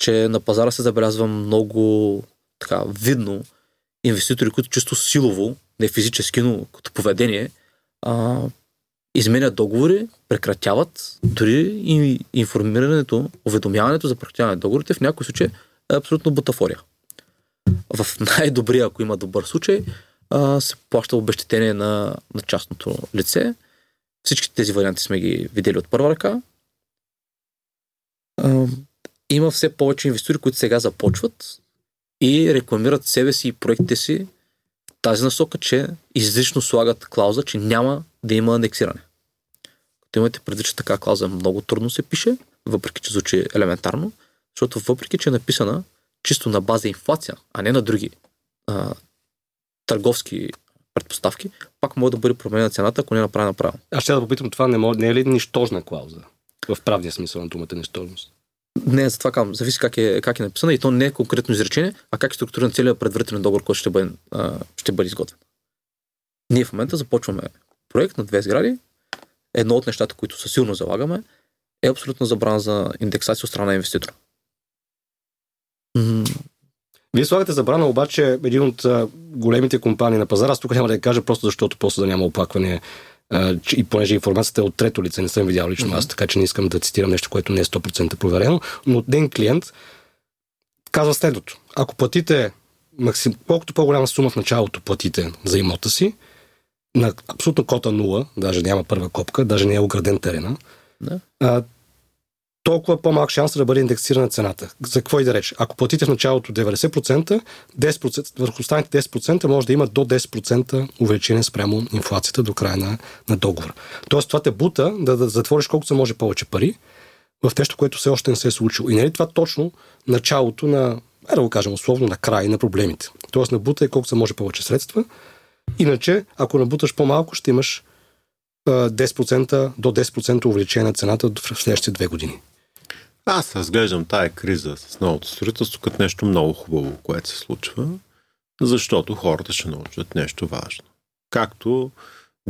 Че на пазара се забелязва много така видно инвеститори, които чисто силово, не физически, но като поведение, а, изменят договори, прекратяват, дори и информирането, уведомяването за прекратяване на договорите в някои случаи е абсолютно бутафория. В най-добрия, ако има добър случай, се плаща обещетение на, на частното лице. Всички тези варианти сме ги видели от първа ръка. Има все повече инвеститори, които сега започват и рекламират себе си и проектите си в тази насока, че излишно слагат клауза, че няма да има анексиране. Като имате предвид, че така клауза много трудно се пише, въпреки че звучи елементарно, защото въпреки, че е написана чисто на база инфлация, а не на други а, търговски предпоставки, пак може да бъде променена цената, ако не е направена правилно. Аз ще да попитам, това не, може, не е ли нищожна клауза? В правния смисъл на думата нищожност. Не, за това казвам, зависи как е, как е написана и то не е конкретно изречение, а как е структуриран целият предварителен договор, който ще бъде, а, ще бъде изготвен. Ние в момента започваме проект на две сгради. Едно от нещата, които със силно залагаме, е абсолютно забрана за индексация от страна на инвеститора. М, Вие слагате забрана, обаче един от а, големите компании на пазара, аз тук няма да я кажа, просто защото после да няма оплакване а, и понеже информацията е от трето лице, не съм видял лично аз, така че не искам да цитирам нещо, което не е 100% проверено, но от един клиент казва следното. Ако платите максим, колкото по-голяма сума в началото платите за имота си, на абсолютно кота нула, даже няма първа копка, даже не е ограден терена, Да. а, толкова по-малък шанс да бъде индексирана цената. За какво и да реч? Ако платите в началото 90%, 10%, върху останалите 10% може да има до 10% увеличение спрямо инфлацията до края на, на договора. Тоест това те бута да, да затвориш колкото се може повече пари в нещо, което все още не се е случило. И не е ли това точно началото на, е да го кажем условно, на край на проблемите? Тоест набутай колкото се може повече средства, иначе ако набуташ по-малко, ще имаш а, 10% до 10% увеличение на цената в следващите две години. Аз разглеждам тая криза с новото строителство като нещо много хубаво, което се случва, защото хората ще научат нещо важно. Както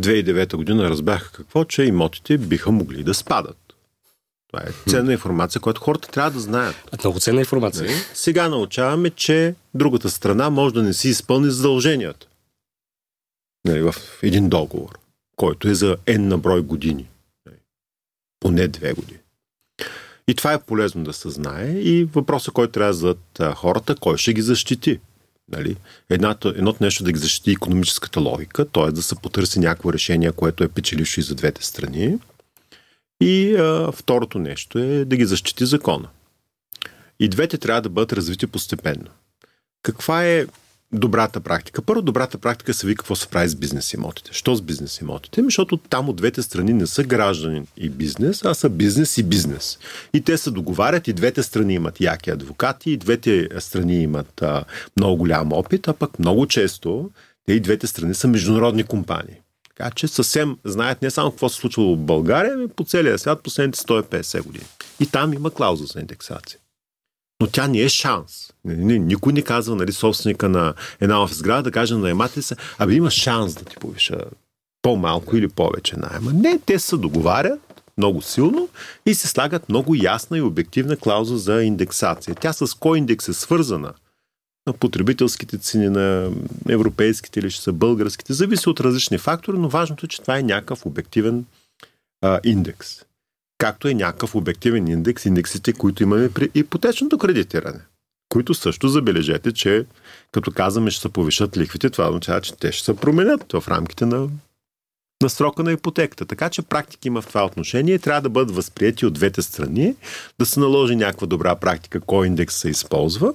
2009 година разбраха какво, че имотите биха могли да спадат. Това е ценна информация, която хората трябва да знаят. А, Много ценна информация. Нали? Сега научаваме, че другата страна може да не си изпълни задълженията. Нали, в един договор, който е за N на брой години. Нали, поне две години. И това е полезно да се знае. И въпросът, който трябва да зададат хората, кой ще ги защити. Нали? Едното, едното нещо да ги защити економическата логика, т.е. да се потърси някакво решение, което е печелившо и за двете страни. И а, второто нещо е да ги защити закона. И двете трябва да бъдат развити постепенно. Каква е добрата практика? Първо, добрата практика се вика какво се прави с бизнес имотите. Що с бизнес имотите? Ами, защото там от двете страни не са граждани и бизнес, а са бизнес и бизнес. И те се договарят, и двете страни имат яки адвокати, и двете страни имат а, много голям опит, а пък много често те и двете страни са международни компании. Така че съвсем знаят не само какво се случва в България, ами по целия свят последните 150 години. И там има клауза за индексация. Но тя не е шанс. Никой не казва, нали, собственика на една офис сграда да каже на наематели се, абе има шанс да ти повиша по-малко или повече найема. Не, те се договарят много силно и се слагат много ясна и обективна клауза за индексация. Тя с кой индекс е свързана? На потребителските цени, на европейските или ще са българските, зависи от различни фактори, но важното е, че това е някакъв обективен а, индекс както е някакъв обективен индекс, индексите, които имаме при ипотечното кредитиране, които също забележете, че като казваме ще се повишат лихвите, това означава, че те ще се променят в рамките на, на срока на ипотеката. Така че практики има в това отношение. Трябва да бъдат възприяти от двете страни, да се наложи някаква добра практика, кой индекс се използва.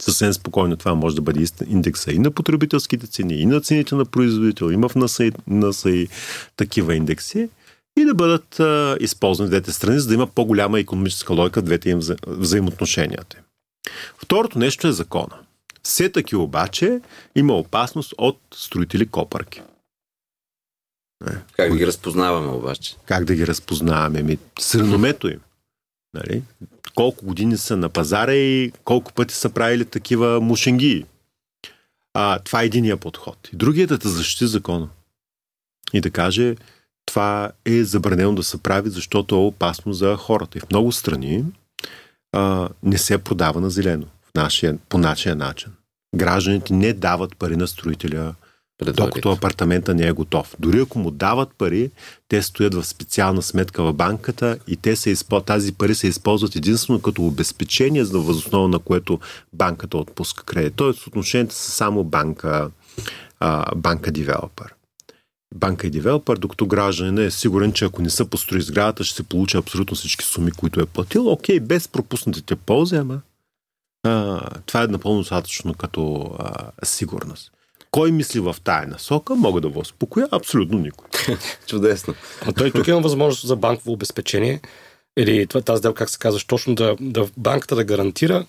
Съвсем спокойно това може да бъде индекса и на потребителските цени, и на цените на производител. Има в НАСА и, НАСА и такива индекси и да бъдат а, използвани двете страни, за да има по-голяма економическа логика в двете им вза... взаимоотношенията. Второто нещо е закона. Все таки обаче има опасност от строители копърки. Как да ги разпознаваме обаче? Как да ги разпознаваме? Ми, с реномето им. Нали? Колко години са на пазара и колко пъти са правили такива мушенги. А, това е единия подход. И другият е да защити закона. И да каже, това е забранено да се прави, защото е опасно за хората. И в много страни а, не се продава на зелено в нашия, по нашия начин. Гражданите не дават пари на строителя, докато апартамента не е готов. Дори ако му дават пари, те стоят в специална сметка в банката и те се използват, тази пари се използват единствено като обезпечение, за възоснова на което банката отпуска кредит. Тоест отношенията са само банка, а, банка девелопър банка и девелопър, докато гражданин е сигурен, че ако не са построи сградата, ще се получи абсолютно всички суми, които е платил. Окей, без пропуснатите ползи, ама а, това е напълно достатъчно като а, сигурност. Кой мисли в тая насока, мога да ви успокоя абсолютно никой. Чудесно. А той тук има възможност за банково обезпечение или това, тази дел, как се казваш, точно да, да банката да гарантира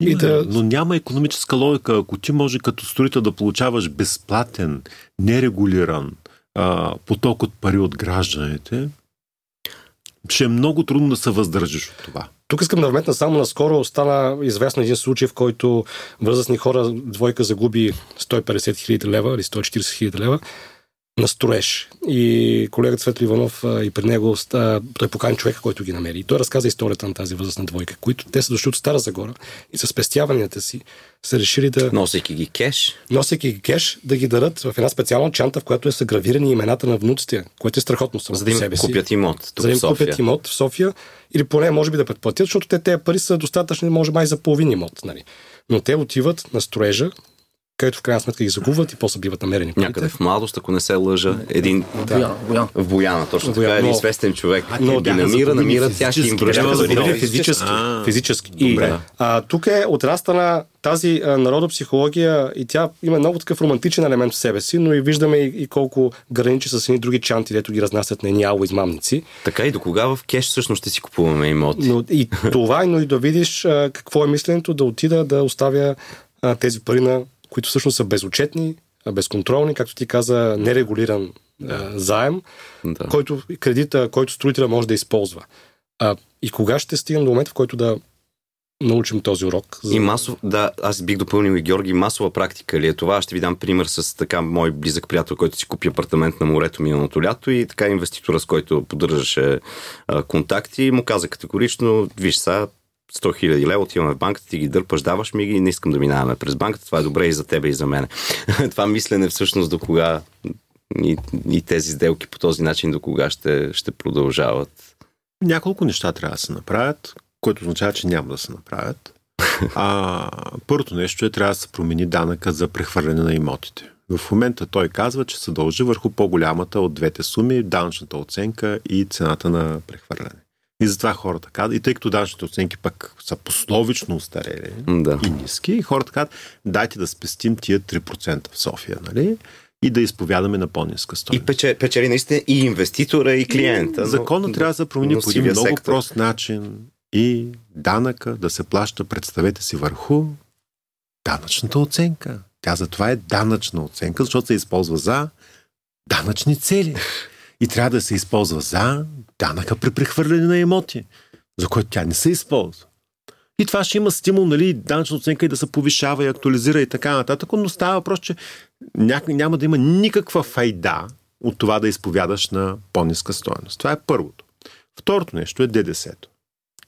и да... Но няма економическа логика. Ако ти може като строител да получаваш безплатен, нерегулиран а, поток от пари от гражданите, ще е много трудно да се въздържиш от това. Тук искам да вметна само наскоро стана известно един случай, в който възрастни хора, двойка загуби 150 хиляди лева или 140 хиляди лева на строеж. И колегата Светли Иванов и при него той покани човека, който ги намери. И той разказа историята на тази възрастна двойка, които те са дошли от Стара Загора и с спестяванията си са решили да... Носейки ги кеш. Nосейки ги кеш, да ги дадат в една специална чанта, в която е съгравирани имената на внуците, което е страхотно само За да им себе купят си. имот тук За да им купят имот в София или поне може би да предплатят, защото те тези пари са достатъчни, може май за половин имот. Нали. Но те отиват на строежа, където в крайна сметка ги загубват и после биват намерени. парите. Някъде в младост, ако не се лъжа, един Бояна. в Бояна, точно В така, Бояна, един но- известен човек. А, Но ги намира, намира тях и им физически, връща физически. А, физически. И добре. а, тук е отраснала тази а, народопсихология и тя има много такъв романтичен елемент в себе си, но и виждаме и, и колко граничи с едни други чанти, дето ги разнасят на ало измамници. Така и до кога в кеш всъщност ще си купуваме имоти? Но и това, но и да видиш а, какво е мисленето, да отида да оставя а, тези пари на които всъщност са безочетни, безконтролни, както ти каза, нерегулиран а, заем, Да. който кредита, който строителя може да използва. А, и кога ще стигнем до момента, в който да научим този урок? И масов, да, аз бих допълнил и Георги, масова практика ли е това? Аз ще ви дам пример с така мой близък приятел, който си купи апартамент на морето миналото лято и така инвеститора, с който поддържаше а, контакти, му каза категорично, виж са, 100 хиляди лева, отиваме в банката, ти ги дърпаш, даваш ми ги, не искам да минаваме през банката, това е добре и за тебе и за мен. това мислене всъщност до кога и, и тези сделки по този начин до кога ще, ще продължават. Няколко неща трябва да се направят, което означава, че няма да се направят. А, първото нещо е трябва да се промени данъка за прехвърляне на имотите. В момента той казва, че се дължи върху по-голямата от двете суми, данъчната оценка и цената на прехвърляне. И затова хората казват, и тъй като данъчните оценки пък са пословично устарели Да. и ниски, хората казват, дайте да спестим тия 3% в София, нали? И да изповядаме на по-ниска И стоеност. пече, печели наистина и инвеститора, и клиента. но- Закона трябва да се промени но по един много сектор. прост начин и данъка да се плаща, представете си, върху данъчната оценка. Тя затова е данъчна оценка, защото се използва за данъчни цели. И трябва да се използва за данъка при прехвърляне на имоти, за който тя не се използва. И това ще има стимул, нали, данъчна оценка и да се повишава и актуализира и така нататък, но става въпрос, че ня- няма да има никаква файда от това да изповядаш на по-ниска стоеност. Това е първото. Второто нещо е ДДС-то,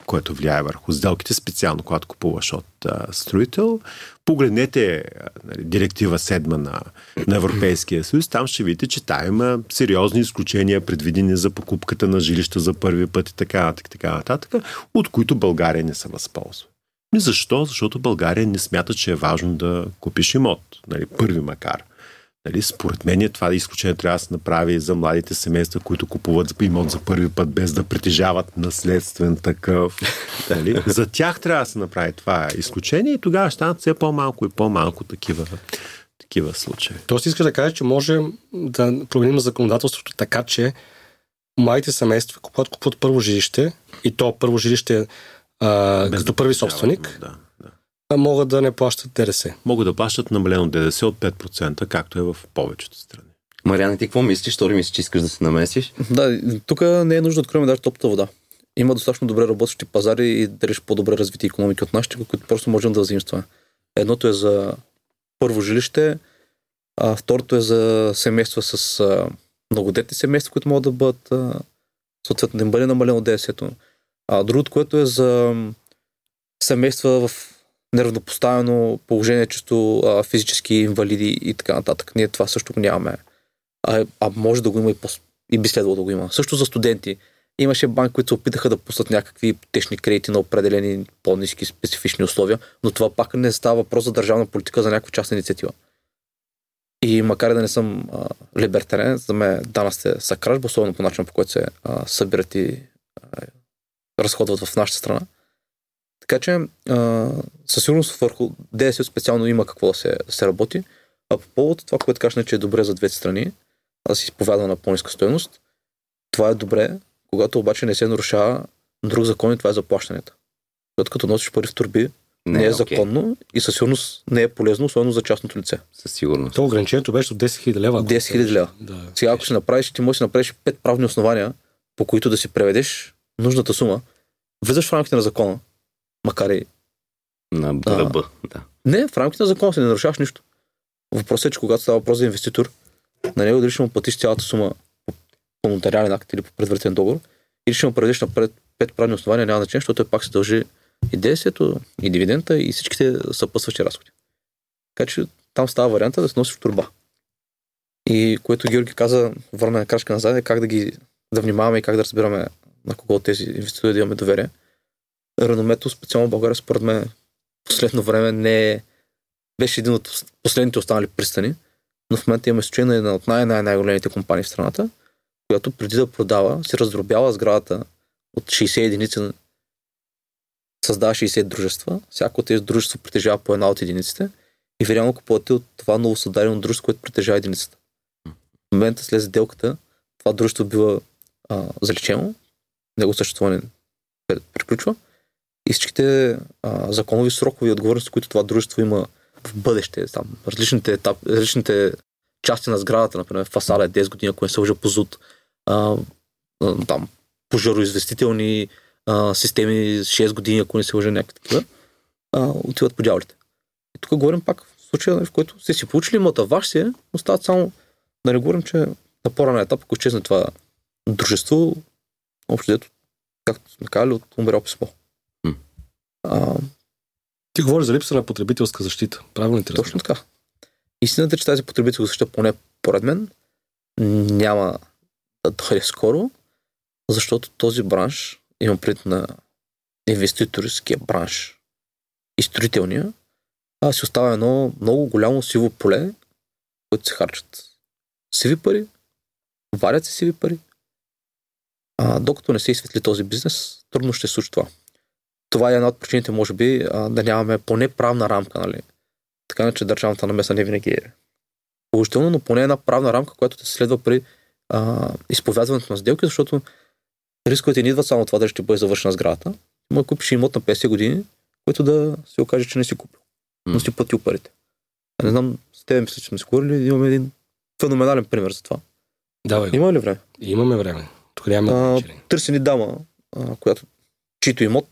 което влияе върху сделките, специално когато купуваш от а, строител. Погледнете нали, директива 7 на, на Европейския съюз, там ще видите, че там има сериозни изключения, предвидени за покупката на жилища за първи път и така нататък, така нататък, от които България не се възползва. И защо? Защото България не смята, че е важно да купиш имот. Нали, първи макар. Нали, според мен това изключение трябва да се направи за младите семейства, които купуват имот за първи път, без да притежават наследствен такъв. Нали? За тях трябва да се направи това изключение и тогава станат все по-малко и по-малко такива, такива случаи. Тоест искаш да кажеш, че може да променим законодателството така, че младите семейства, когато купуват първо жилище, и то първо жилище а, Без като да първи собственик, да. А могат да не плащат ДДС. Могат да плащат намалено ДДС от 5%, както е в повечето страни. Мариана, ти какво мислиш? Що ли мислиш, че искаш да се намесиш? Да, тук не е нужда да откриваме даже топлата вода. Има достатъчно добре работещи пазари и далеч по-добре развити економики от нашите, които просто можем да заимстваме. Едното е за първо жилище, а второто е за семейства с а, многодетни семейства, които могат да бъдат а, съответно да им бъде намалено ДС-то. А другото, което е за семейства в неравнопоставено положение, чисто а, физически инвалиди и така нататък. Ние това също го нямаме. А, а може да го има и, по, и би следвало да го има. Също за студенти. Имаше банки, които се опитаха да пуснат някакви ипотечни кредити на определени по-низки специфични условия, но това пак не става въпрос за държавна политика, за някаква частна инициатива. И макар да не съм а, либертарен, за мен данъците са кражба, особено по начин, по който се а, събират и а, разходват в нашата страна. Така че а, със сигурност върху ДСО специално има какво да се, се работи. А по повод това, което кажеш, че е добре за двете страни, да се изповяда на по-ниска стоеност, това е добре, когато обаче не се нарушава друг закон и това е заплащането. Защото като носиш пари в турби, не, не е законно и със сигурност не е полезно, особено за частното лице. Със сигурност. То ограничението беше от 10 000 лева. ако 10 000 лева. Да. Сега, ако си направиш, ти можеш да си направиш пет правни основания, по които да си преведеш нужната сума, влизаш в рамките на закона, макар и На ръба, да. Не, в рамките на закона си не нарушаваш нищо. Въпросът е, че когато става въпрос за инвеститор, на него дали ще му платиш цялата сума по, нотариален акт или по предварителен договор, или ще му предадеш напред пет правни основания, няма значение, защото той пак се дължи и действието, и дивидента, и всичките съпъсващи разходи. Така че там става варианта да се носиш в турба. И което Георги каза, върна крачка назад, е как да ги да внимаваме и как да разбираме на кого от тези инвеститори да имаме доверие. Реномето, специално в България, според мен, последно време не е беше един от последните останали пристани, но в момента имаме случай на една от най-най-най-големите компании в страната, която преди да продава, се раздробява сградата от 60 единици, създава 60 дружества, всяко от тези дружества притежава по една от единиците и ви реално купувате от това ново създадено дружество, което притежава единицата. В момента след сделката това дружество бива а, заличено, него съществуване приключва и всичките а, законови срокови отговорности, които това дружество има в бъдеще, там, различните, етап, различните части на сградата, например, фасада е 10 години, ако не се лъжа по ЗУД, а, там, пожароизвестителни а, системи 6 години, ако не се лъжа някакви такива, а, отиват по дяволите. И тук говорим пак в случая, в който сте си получили имота, ваш си е, остават само, да не говорим, че на по-ранен етап, ако изчезне това дружество, общо дето, както сме казали, от умрял писмо. А, Ти говориш за липса на потребителска защита. Правилно ли точно така. Истината е, че тази потребителска защита, поне поред мен, няма да дойде скоро, защото този бранш, имам пред на инвеститорския бранш и строителния, а си остава едно много голямо сиво поле, което се харчат сиви пари, варят се сиви пари А, докато не се изсветли този бизнес, трудно ще се случи това. Това е една от причините, може би, да нямаме поне правна рамка, нали? Така че държавната намеса не винаги е положително, но поне една правна рамка, която да се следва при а, изповядването на сделки, защото рисковете не идват само това дали ще бъде завършена сградата. Да купиш имот на 50 години, който да се окаже, че не си купил. Но си платил парите. А не знам, с теб мисля, че сме си говорили, имаме един феноменален пример за това. Давай. Има ли време? Имаме време. Тук нямаме търси ни дама, а, която, чийто имот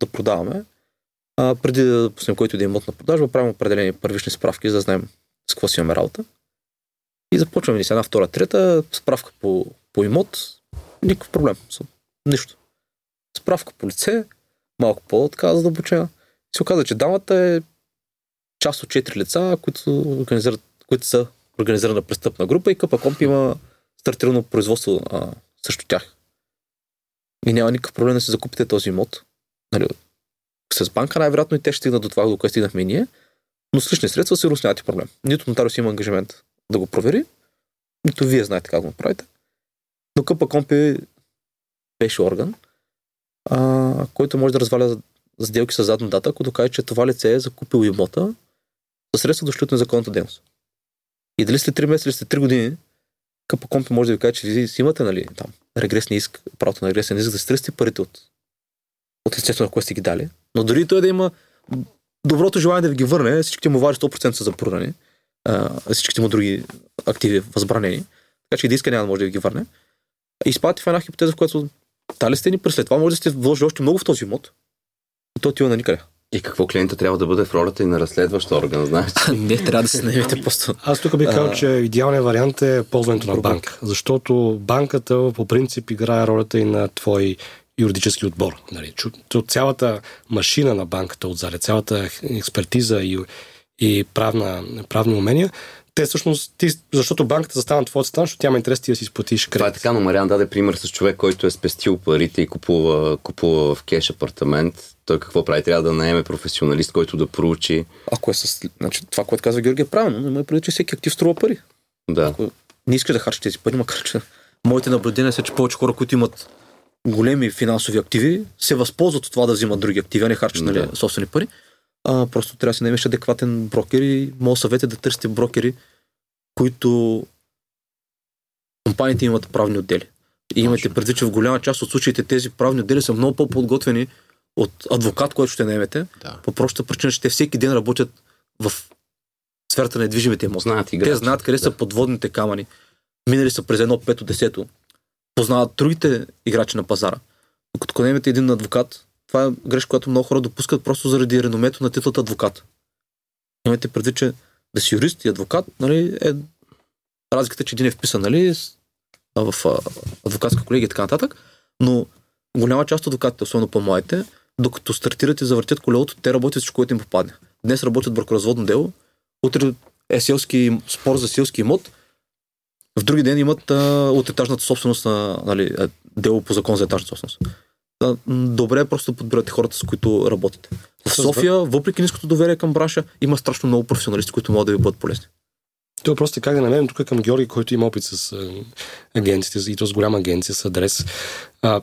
да продаваме. А, преди да пуснем който да е имот на продажба, правим определени първични справки, за да знаем с какво си имаме работа. И започваме ни с една, втора, трета, справка по, по имот, никакъв проблем. Нищо. Справка по лице, малко по-така задълбочена. Се оказа, че дамата е част от четири лица, които, организират, които са организирана престъпна група и КПКОМП има стартирано производство а, срещу тях. И няма никакъв проблем да се закупите този имот. Нали, с банка най-вероятно и те ще стигнат до това, до което стигнахме ние, но с лични средства сигурно нямате проблем. Нито нотариус има ангажимент да го провери, нито вие знаете как го направите. Но КПКОМП беше орган, а, който може да разваля сделки с задна дата, ако докаже, че това лице е закупило имота със средства дошли от незаконната дейност. И дали след 3 месеца или след 3 години КПКОМП може да ви каже, че вие си имате нали, там, регресни иск, правото на регресен иск да стръсти парите от, от лицето, на което сте ги дали. Но дори той да има доброто желание да ви ги върне, всичките му важи 100% са запорани, а, всичките му други активи възбранени, така че и да иска няма да може да ви ги върне. И изпадате в една хипотеза, в която дали сте ни през това може да сте вложили още много в този имот. И то отива на никъде. И какво клиента трябва да бъде в ролята и на разследващ орган, знаеш? Не, трябва да се наемете просто. Аз тук бих казал, че идеалният вариант е ползването на банка. Защото банката по принцип играе ролята и на твой юридически отбор. Нали, цялата машина на банката отзаде, цялата експертиза и, и правна, правни умения, те всъщност, ти, защото банката застава на твоята страна, защото тя има интерес ти да си изплатиш Това е кредит. така, но Мариан даде пример с човек, който е спестил парите и купува, купува в кеш апартамент. Той какво прави? Трябва да наеме професионалист, който да проучи. Ако е с... Значи, това, което казва Георги е правилно, но има преди, че всеки актив струва пари. Да. Ако не искаш да харчиш тези пари, макар че моите наблюдения са, че повече хора, които имат големи финансови активи, се възползват от това да взимат други активи, а не харчат нали, Да. собствени пари. А, просто трябва да си намеш адекватен брокер и моят съвет е да търсите брокери, които компаниите имат правни отдели. И имате предвид, че в голяма част от случаите тези правни отдели са много по-подготвени от адвокат, който ще наемете, Да. по простата причина, че те всеки ден работят в сферата на недвижимите имоти. Знаят играчи. Те знаят къде да. са подводните камъни. Минали са през едно пето, десето. Познават другите играчи на пазара. Докато ако наемете един адвокат, това е грешка, която много хора допускат просто заради реномето на титлата адвокат. Имайте предвид, че да си юрист и адвокат, нали, е разликата, че един е вписан, нали, с- в адвокатска колегия и така нататък, но голяма част от адвокатите, особено по-младите, докато стартират и завъртят колелото, те работят всичко, което им попадне. Днес работят бракоразводно дело, утре е селски спор за селски имот, в други ден имат а, от етажната собственост на нали, а, дело по закон за етажна собственост. А, добре е просто да подбирате хората, с които работите. В София, въпреки ниското доверие към бранша, има страшно много професионалисти, които могат да ви бъдат полезни. Това просто е как да намерим тук към Георги, който има опит с а, агенциите, и то с голяма агенция, с адрес. А,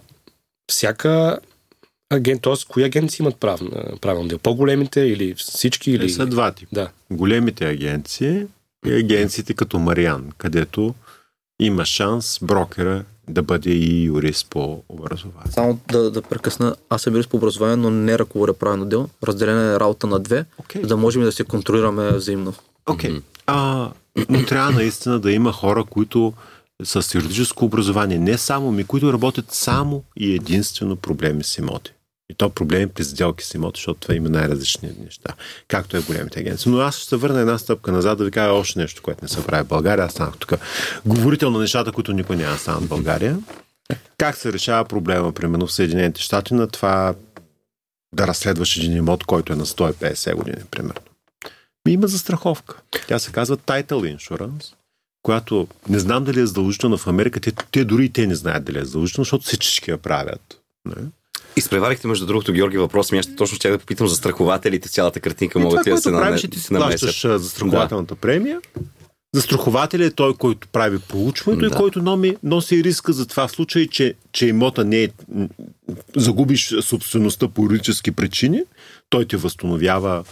всяка агент, т.е. кои агенции имат прав, правилно дел? По-големите или всички? Или... Или... Са два типа. Да. Големите агенции и агенциите като Мариан, където има шанс брокера да бъде и юрист по образование. Само да, да прекъсна, аз съм юрист по образование, но не ръководя правилно дело. Разделена е работа на две, Окей. за да можем да се контролираме взаимно. Окей. А, но трябва наистина да има хора, които с юридическо образование, не само ми, които работят само и единствено проблеми с имоти. И то проблеми при сделки с имоти, защото това има най-различни неща, както е големите агенции. Но аз ще се върна една стъпка назад да ви кажа още нещо, което не се прави в България. Аз станах тук говорител на нещата, които никой няма да станат в България. Как се решава проблема, примерно в Съединените щати, на това да разследваш един имот, който е на 150 години, примерно. Ми има застраховка. Тя се казва Title Insurance, която не знам дали е задължителна в Америка. Те, те дори и те не знаят дали е задължителна, защото всички я правят. Не? Изпреварихте, между другото, Георги, въпрос. Ми аз точно ще да попитам за страхователите. Цялата картинка И могат това, да се правиш, наме- е ти си плащаш а, застрахователната премия, Застрахователя е той, който прави проучването Да. и който носи, носи риска за това в случай, че, че имота не е загубиш собствеността по юридически причини, той ти възстановява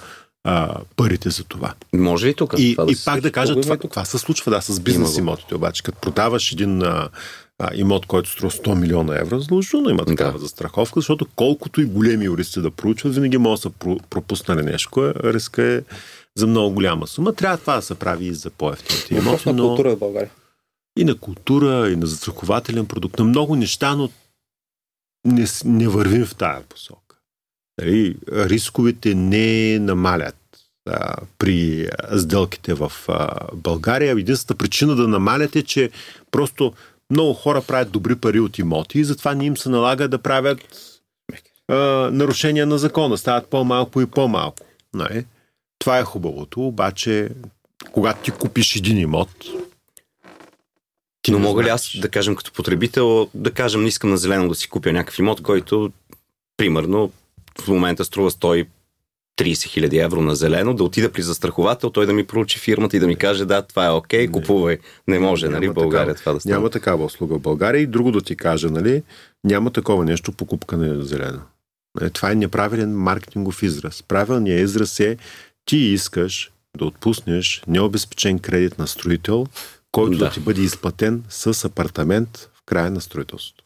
а, парите за това. Може ли тук? И, това и се пак да кажа, това, и това се случва да, с бизнес имотите. Обаче, като продаваш един а, а, имот, който струва 100 милиона евро, задължително има такава Да. застраховка, защото колкото и големи юристи да проучват, винаги може да са про- пропуснали нещо. кое Риска е за много голяма сума. Трябва това да се прави и за по-ефтините имоти, но култура в България. и на култура, и на застрахователен продукт, на много неща, но не, не вървим в тая посока. Нали, рисковете не намалят а, при сделките в а, България. Единствената причина да намалят е, че просто много хора правят добри пари от имоти и затова не им се налага да правят а, нарушения на закона. Стават по-малко и по-малко. Нали? Това е хубавото, обаче когато ти купиш един имот, ти Но не мога ли аз да кажем като потребител, да кажем, не искам на зелено да си купя някакъв имот, който примерно в момента струва 130 хиляди евро на зелено, да отида при застраховател, той да ми проучи фирмата и да ми каже да, това е окей, купувай. Не може, Няма нали, в България такава. това да стане. Няма такава услуга в България и друго да ти кажа, нали? Няма такова нещо покупка на зелено. Е, Това е неправилен маркетингов израз. Правилният израз е ти искаш да отпуснеш необезпечен кредит на строител, който да, Да. ти бъде изплатен с апартамент в края на строителството.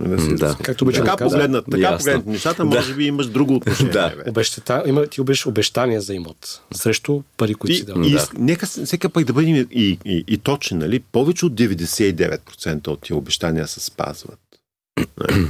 Да. Както обичам така да погледнат, така Ясно. погледнат нещата, Да. може би имаш друго отношение. Да. бе. Обещата, има, ти обеш обещания за имот. Срещу пари, които И, си дал. и, Да. нека всека пък да бъдем и, и, и, и точни, нали? Повече от 99% от тия обещания се спазват.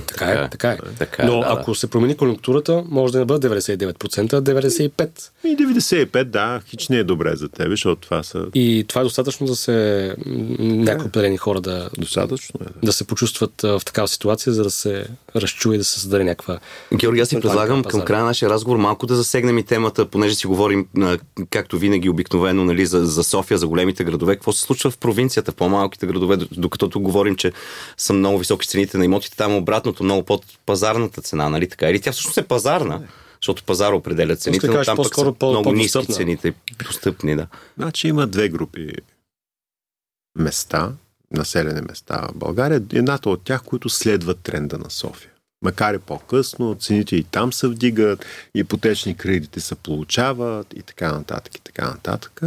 Така е, така е. Така, Но да, ако се промени конъюнктурата, може да не бъде 99%, а 95%. И 95, да, хич не е добре за тебе, защото това са И това е достатъчно да се някои определени хора да, достатъчно. Е, да. да се почувстват в такава ситуация, за да се разчуе и да се създаде някаква... Георги, аз ти е предлагам към края на нашия разговор малко да засегнем и темата, понеже си говорим, както винаги, обикновено нали, за, за София, за големите градове. Какво се случва в провинцията, в по-малките градове, докато говорим, че са много високи цените на имотите, там обратното, много под пазарната цена, нали така? Или тя всъщност е пазарна, защото пазар определя цените, но там пък са по- много ниски цените, достъпни, да. Значи има две групи места, населени места в България. Едната от тях, които следват тренда на София. Макар и по-късно, цените и там се вдигат, ипотечни кредити се получават и така нататък и така нататък.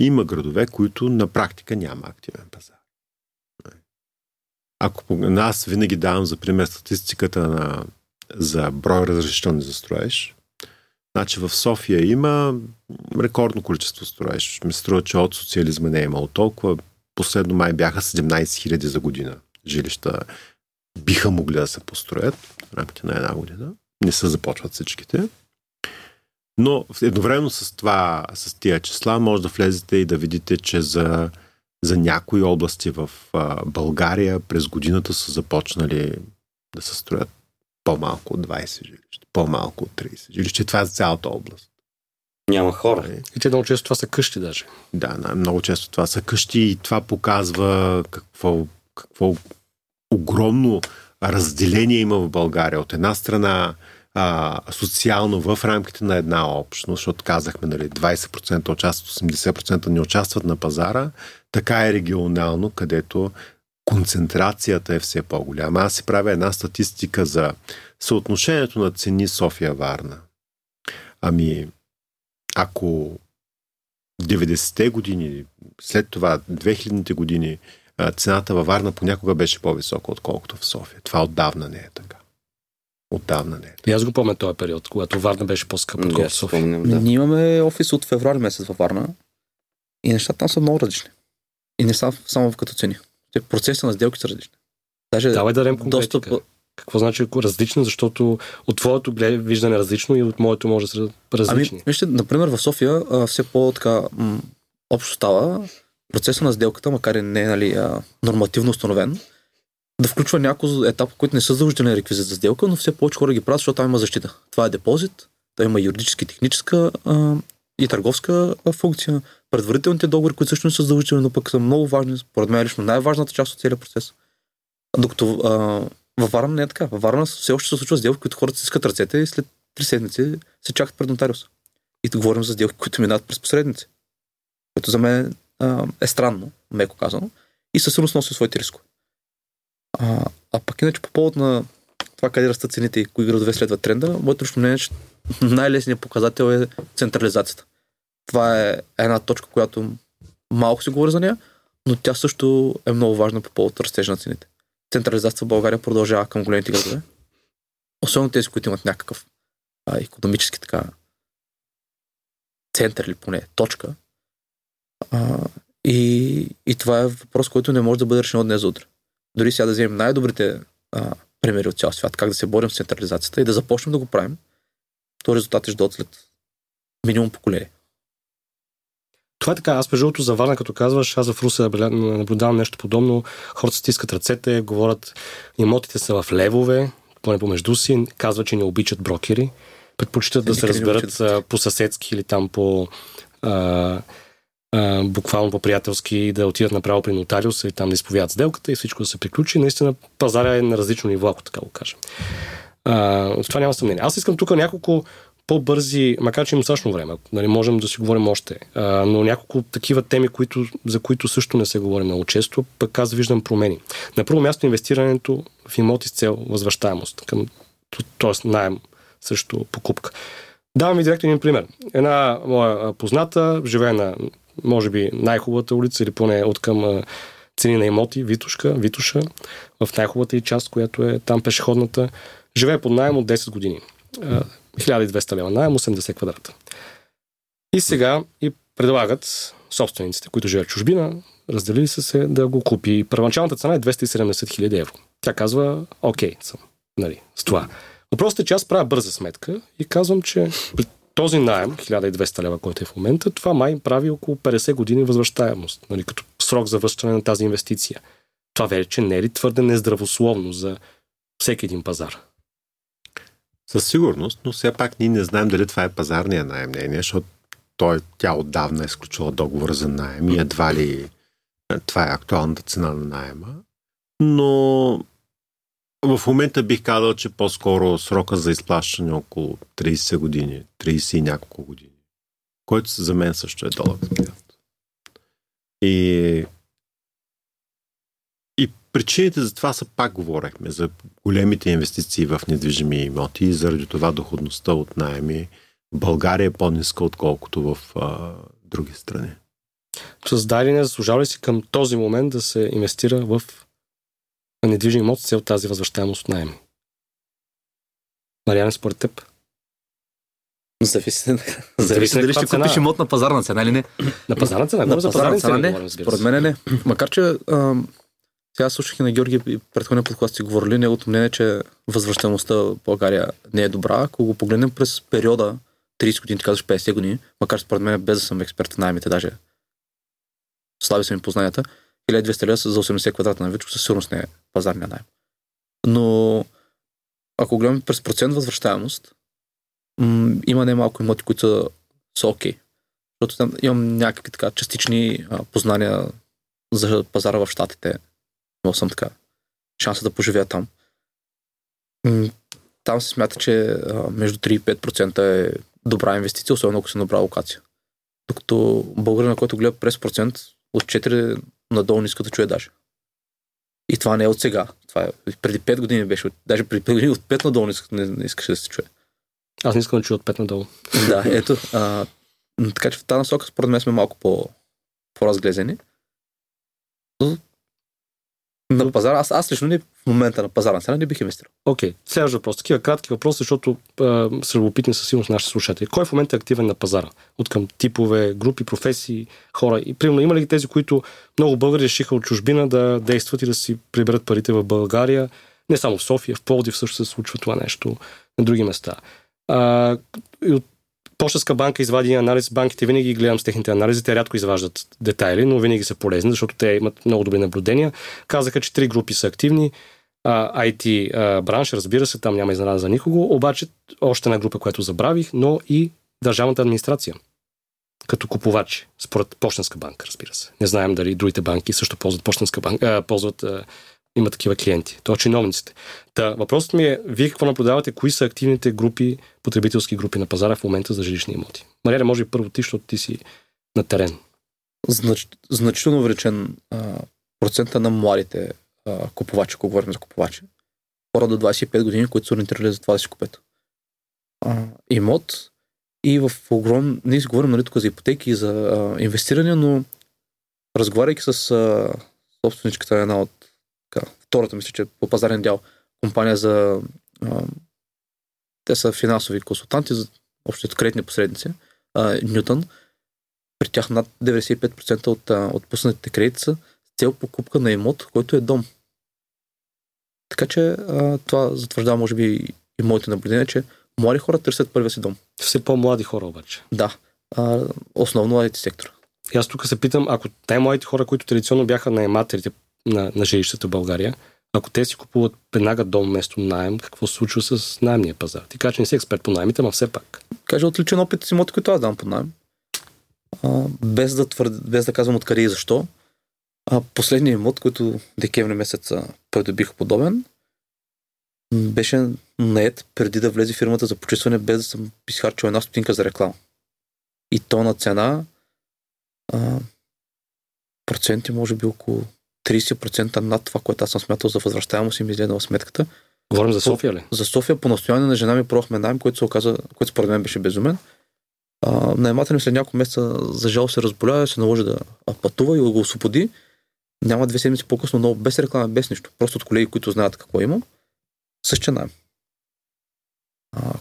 Има градове, които на практика няма активен пазар. Ако аз винаги давам за пример статистиката на, за брой разрешителни за строеж, Значи в София има рекордно количество строеж. Ми се струва, че от социализма не е имало толкова. Последно май бяха 17 000 за година жилища биха могли да се построят в рамките на една година. Не се започват всичките. Но едновременно с това, с тия числа, може да влезете и да видите, че за, за някои области в а, България през годината са започнали да се строят по-малко от 20 жилища, по-малко от 30 жилища. Това е за цялата област. Няма хора. Нали? И те много често това са къщи даже. Да, да, много често това са къщи и това показва какво, какво огромно разделение има в България. От една страна а, социално в рамките на една общност, защото казахме, нали, 20% участват, 80% не участват на пазара, така е регионално, където концентрацията е все по-голяма. Аз си правя една статистика за съотношението на цени София-Варна. Ами, ако 90-те години, след това 2000-те години, цената във Варна понякога беше по-висока, отколкото в София. Това отдавна не е така. Отдавна не е. И аз го помня този период, когато Варна беше по-скъпа, Да, отколкото София. Да. Ние имаме офис от февруари месец във Варна и нещата там са много различни. И не са само като цени. Те процеси на сделки са различни. Даже Давай да дадем конкретика. достъп, Какво значи различно, защото от твоето глед- виждане е различно и от моето може да са различни. Ами, вижте, например, в София а, все по-така м- общо става процеса на сделката, макар и не е нали, а, нормативно установен, да включва някои етапи, които не са задължителен реквизит за сделка, но все повече хора ги правят, защото там има защита. Това е депозит, той има юридически, техническа а, и търговска функция, предварителните договори, които също не са задължителни, но пък са много важни, според мен лично най-важната част от целия процес. Докато а, във Варна не е така. Във Варна все още се случва сделки, които хората си искат ръцете и след три седмици се чакат пред нотариуса. И тук говорим за сделки, които минават през посредници. Което за мен а, е странно, меко казано, и със сигурност носи своите рискове. А, а пък иначе по повод на това къде растат цените и кои градове следват тренда, моето лично мнение е, че най-лесният показател е централизацията. Това е една точка, която малко се говори за нея, но тя също е много важна по повод растежа на цените. Централизацията в България продължава към големите градове. Особено тези, които имат някакъв а, економически така център или поне точка. А, и, и това е въпрос, който не може да бъде решен от днес за утре. Дори сега да вземем най-добрите а, примери от цял свят, как да се борим с централизацията и да започнем да го правим, то резултатът ще дойдат след минимум поколение. Това е така. Аз между другото за Варна, като казваш, аз в Руса наблюдавам нещо подобно. Хората стискат ръцете, говорят, имотите са в левове, поне помежду си, казват, че не обичат брокери, предпочитат да се разберат по-съседски или там по а, буквално по-приятелски да отидат направо при нотариуса и там да изповядат сделката и всичко да се приключи. Наистина пазара е на различно ниво, ако така го кажем. А, това няма съмнение. Аз искам тук няколко по-бързи, макар че има достатъчно време, нали, можем да си говорим още, а, но няколко такива теми, които, за които също не се говори много често, пък аз виждам промени. На първо място инвестирането в имоти с цел възвръщаемост, към, т.е. найем срещу покупка. Давам ви директно пример. Една моя позната живее на, може би, най-хубавата улица или поне от към цени на имоти, Витушка, Витуша, в най-хубавата и част, която е там пешеходната. Живее под найем от 10 години. 1200 лева найем, 80 квадрата. И сега и предлагат собствениците, които живеят чужбина, разделили са се да го купи. Първоначалната цена е 270 хиляди евро. Тя казва, окей, съм, нали, с това. Въпросът е, че аз правя бърза сметка и казвам, че този найем, 1200 лева, който е в момента, това май прави около 50 години възвръщаемост, нали, като срок за връщане на тази инвестиция. Това вече не е ли твърде нездравословно за всеки един пазар? Със сигурност, но все пак ние не знаем дали това е пазарния найем, не, не защото той, тя отдавна е сключила договор за найем и едва ли е, това е актуалната цена на найема. Но в момента бих казал, че по-скоро срока за изплащане е около 30 години, 30 и няколко години, който за мен също е дълъг период. И Причините за това са пак говорехме, за големите инвестиции в недвижими имоти и заради това доходността от найеми в България е по-ниска, отколкото в а, други страни. Създаде не заслужава ли си към този момент да се инвестира в недвижим имот с цел тази възвръщаемост от найеми? Мариан, според теб? Зависи, зависи дали ще купиш имот на пазарна цена или не. На пазарна цена? На пазарна цена не. Според мен не. Макар, че сега слушах и на Георги и предходния подкаст си говорили, неговото мнение, че възвръщаемостта в България не е добра. Ако го погледнем през периода 30 години, казваш 50 години, макар според мен без да съм експерт в наймите, даже слаби са ми познанията, 1200 лева за 80 квадрата на вичко със сигурност не е пазарния найем. Но ако гледаме през процент възвръщаемост, м- има немалко имоти, които са, са окей. Защото там имам някакви така частични а, познания за пазара в Штатите, имал съм така шанса да поживея там. Там се смята, че между 3 и 5% е добра инвестиция, особено ако си добра локация. Докато българина, който гледа през процент, от 4 надолу не иска да чуе даже. И това не е от сега. Това е преди 5 години беше. Даже преди 5 години от 5 надолу не, не, не искаше да се чуе. Аз не искам да чуя от 5 надолу. Да, ето. А, така че в тази насока според мен сме малко по, по-разглезени. Но на пазара, аз, аз лично не, в момента на пазарна цена не бих инвестирал. Окей, okay. следващ въпрос. Такива кратки въпроси, защото а, са любопитни със сигурност нашите слушатели. Кой в момента е активен на пазара? От към типове, групи, професии, хора. И примерно има ли тези, които много българи решиха от чужбина да действат и да си приберат парите в България? Не само в София, в Пловдив също се случва това нещо, на други места. А, и от Почтенска банка извади анализ, банките винаги гледам с техните анализи, те рядко изваждат детайли, но винаги са полезни, защото те имат много добри наблюдения. Казаха, че три групи са активни. IT бранш, разбира се, там няма изненада за никого, обаче още една група, която забравих, но и държавната администрация като купувачи, според Почтенска банка, разбира се. Не знаем дали другите банки също ползват Почтенска банка, ползват има такива клиенти. Това чиновниците. Та, въпросът ми е, вие какво наблюдавате, кои са активните групи, потребителски групи на пазара в момента за жилищни имоти? Мария, може би първо ти, защото ти си на терен. знач, значително увеличен процента на младите а, купувачи, ако говорим за купувачи. Хора до 25 години, които са ориентирали за това да си купят а, имот. И в огром... Ние си говорим нали, тук за ипотеки и за а, инвестиране, но разговаряйки с а, собственичката на една от така, втората, мисля, че по пазарен дял компания за а, те са финансови консултанти, за общото кредитни посредници, а, Нютон. При тях над 95% от а, отпуснатите кредити са с цел покупка на имот, който е дом. Така че а, това затвърждава, може би, и моите наблюдения, че млади хора търсят първия си дом. Все по-млади хора обаче. Да. А, основно младите сектора. И аз тук се питам, ако най-младите хора, които традиционно бяха наемателите на, на жилищата в България, ако те си купуват веднага дом вместо найем, какво се случва с найемния пазар? Ти кажа, че не си експерт по найемите, но все пак. Кажа от личен опит с имоти, които аз дам под найем. А, без, да твърд, без да казвам откъде и защо. А, последният имот, който декември месец придобих подобен, беше наед преди да влезе фирмата за почистване, без да съм изхарчил една стотинка за реклама. И то на цена а, проценти може би около 30% над това, което аз съм смятал за възвръщаемост и ми изгледала сметката. Говорим за София ли? За София по настояние на жена ми пробвахме найем, който се оказа, който според мен беше безумен. Наемата ми след няколко месеца за жал се разболя, се наложи да пътува и го освободи. Няма две седмици по-късно, но без реклама, без нищо. Просто от колеги, които знаят какво имам, същия найем.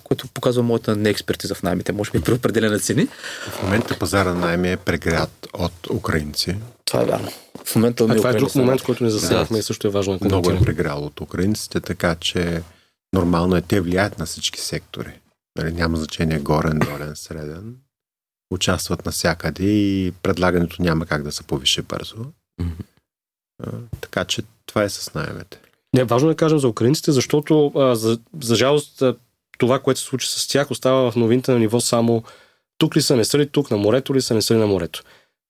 Което показва моята неекспертиза в наймите, може би при определена цени. В момента пазара на найми е преград от украинци. Това е вярно. В момента А това е друг момент, който не засегнахме Да. и също е важно да Много е прегрял от украинците, така че нормално е те влияят на всички сектори. Нали, няма значение горен, долен, среден. Участват навсякъде и предлагането няма как да се повиши бързо. Мгм. А, така че това е с найемете. Не, важно е да кажем за украинците, защото а, за, за жалост това, което се случи с тях, остава в новините на ниво само тук ли са, не са ли тук, на морето ли са, не са ли на морето.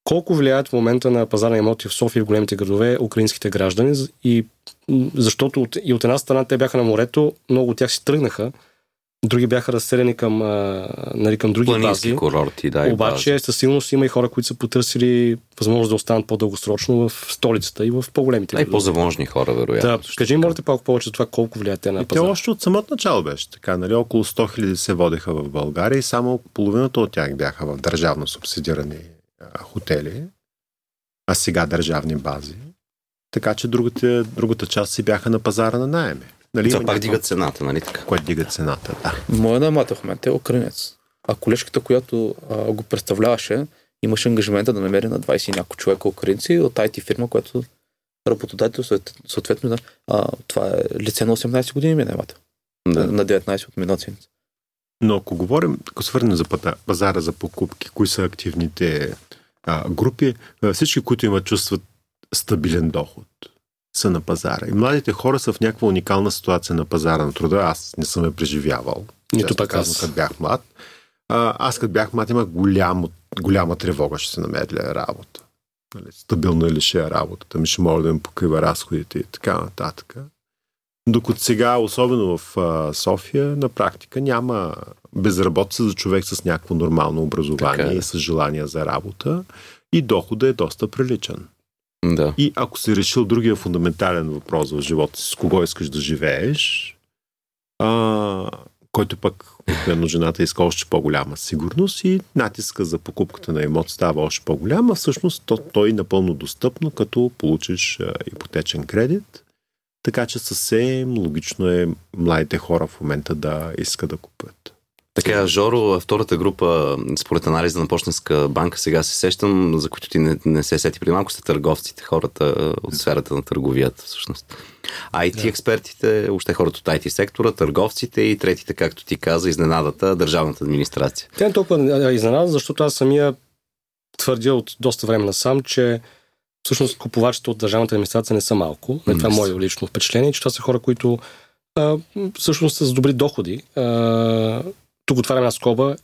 Колко влияят в момента на пазара имоти в София и в големите градове украинските граждани и защото от, и от една страна те бяха на морето, много от тях си тръгнаха, други бяха разселени към, а, нали, към други Планински бази. курорти, да. Обаче бази. със сигурност има и хора, които са потърсили възможност да останат по-дългосрочно в столицата и в по-големите А и градове. по-заможни хора, вероятно. Да, кажи моля те, малко повече за това колко влияят те на И те пазара. още от самото начало беше така. Нали? Около 100 хиляди се водеха в България и само половината от тях бяха в държавно субсидирани а, хотели, а сега държавни бази. Така че другата, другата част си бяха на пазара на найеми. Нали? Това пак някакво- дига цената, нали така? Което дига цената, да. Моя наемател в момента е украинец. А колежката, която а, го представляваше, имаше ангажимента да намери на 20 и няколко човека украинци от IT фирма, която работодател, съот- съответно, да, а, това е лице на 18 години ми е. Да. На 19 от седмица. Но ако говорим, ако свърнем за пата- пазара за покупки, кои са активните а, групи, всички, които имат чувстват стабилен доход, са на пазара. И младите хора са в някаква уникална ситуация на пазара на труда. Аз не съм я преживявал. Нито пък аз. Като бях млад. А, аз като бях млад имах голямо, голяма тревога, ще се намери ли работа. Нали, стабилно ли ще е работата ми, ще мога да ми покрива разходите и така нататък. Докато сега, особено в а, София, на практика няма безработица за човек с някакво нормално образование Така е. и с желание за работа и доходът е доста приличен. Да. И ако си решил другия фундаментален въпрос в живота си, с кого искаш да живееш, а, който пък обикновено жената иска още по-голяма сигурност и натиска за покупката на имот става още по-голяма, всъщност то, той е напълно достъпно, като получиш а, ипотечен кредит. Така че съвсем логично е младите хора в момента да искат да купят. Така, Жоро, втората група, според анализа на Почтенска банка, сега се сещам, за които ти не, не се сети преди малко, са търговците, хората от сферата на търговията, всъщност. IT Да. експертите, още хората от IT сектора, търговците и третите, както ти каза, изненадата, държавната администрация. Тя е толкова изненада, защото аз самия твърдя от доста време насам, че всъщност купувачите от държавната администрация не са малко. Не, това е мое лично впечатление, че това са хора, които а, всъщност са с добри доходи. А, тук отварям една скоба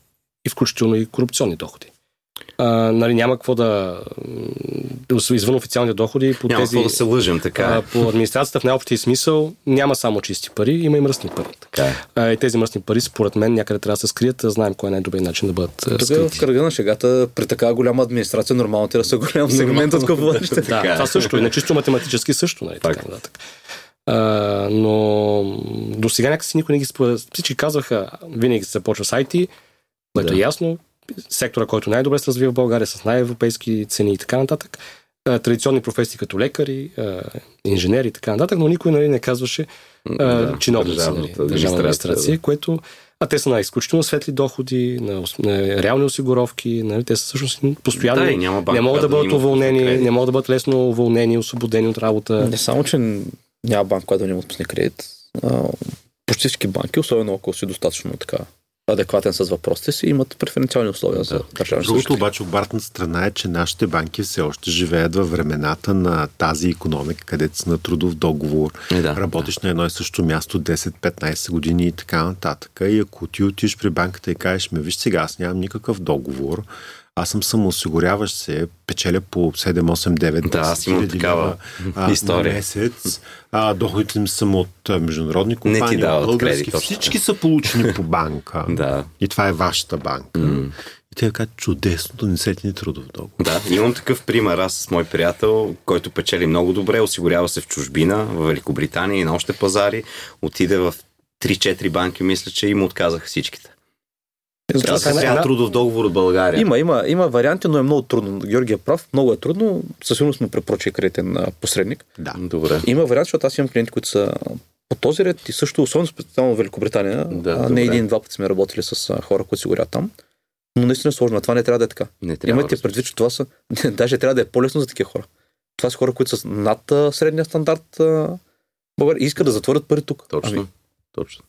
и включително и корупционни доходи. А, нали, няма какво да извън официалните доходи. По Няма тези, какво да се лъжем, така а, е. по администрацията в най-общия смисъл няма само чисти пари, има и мръсни пари. Така е. А, и тези мръсни пари, според мен, някъде трябва да се скрият. Знаем кой е най-добрият начин да бъдат а, Тук в скрити. кръга на шегата, при така голяма администрация, нормално ти да са голям сегмент от купувачите. Да, е. това също. И не чисто математически също. Нали, така, нататък. А, но до сега някакси никой не ги според. Всички казваха, винаги се започва с IT, което Да. е ясно. Сектора, който най-добре се развива в България, с най-европейски цени и така нататък. А, традиционни професии като лекари, а, инженери и така нататък, но никой нали, не казваше а, Да, чиновници, нали, държавна администрация, администрация, което а те са на изключително светли доходи, на, на реални осигуровки, нали, те са всъщност постоянно Да, няма банка, не могат да да бъдат уволнени, не могат да бъдат лесно уволнени, освободени от работа. Не само, че няма банк, която да не му отпусне кредит. А, почти всички банки, особено ако си достатъчно така адекватен с въпросите си, имат преференциални условия за държавни Другото служители. обаче обратната страна е, че нашите банки все още живеят във времената на тази економика, където са на трудов договор, Е, да, работиш на едно и също място 10-15 години и така нататък. И ако ти отиш при банката и кажеш, ме виж сега, аз нямам никакъв договор, аз съм самоосигуряващ се, печеля по 7, 8, 9, Да, аз имам хиляди такава а, история. Месец. А, доходите ми са от международни Не ти компании, от български. кредит. Всички са получени по банка. Да. И това е вашата банка. М. И те казват, чудесно, донесете ни трудов договор. Да, имам такъв пример. Аз с мой приятел, който печели много добре, осигурява се в чужбина, в Великобритания и на още пазари, отиде в 3-4 банки, мисля, че и му отказаха всичките. Трябва да се една- трябва една- трудов договор от България. Има, има, има варианти, но е много трудно. Георгия е прав, много е трудно. Със сигурност му препоръча кредитен а, посредник. Да. Добре. Има варианти, защото аз имам клиенти, които са по този ред и също, особено специално в Великобритания, Да, а, добре. не един-два пъти сме работили с хора, които си горят там. Но наистина е сложно. а Това не трябва да е така. Не трябва. Имайте разбира предвид, че това са. Даже трябва да е по-лесно за такива хора. Това са хора, които са над средния стандарт и искат да затворят пари тук. Точно. Ами, Точно.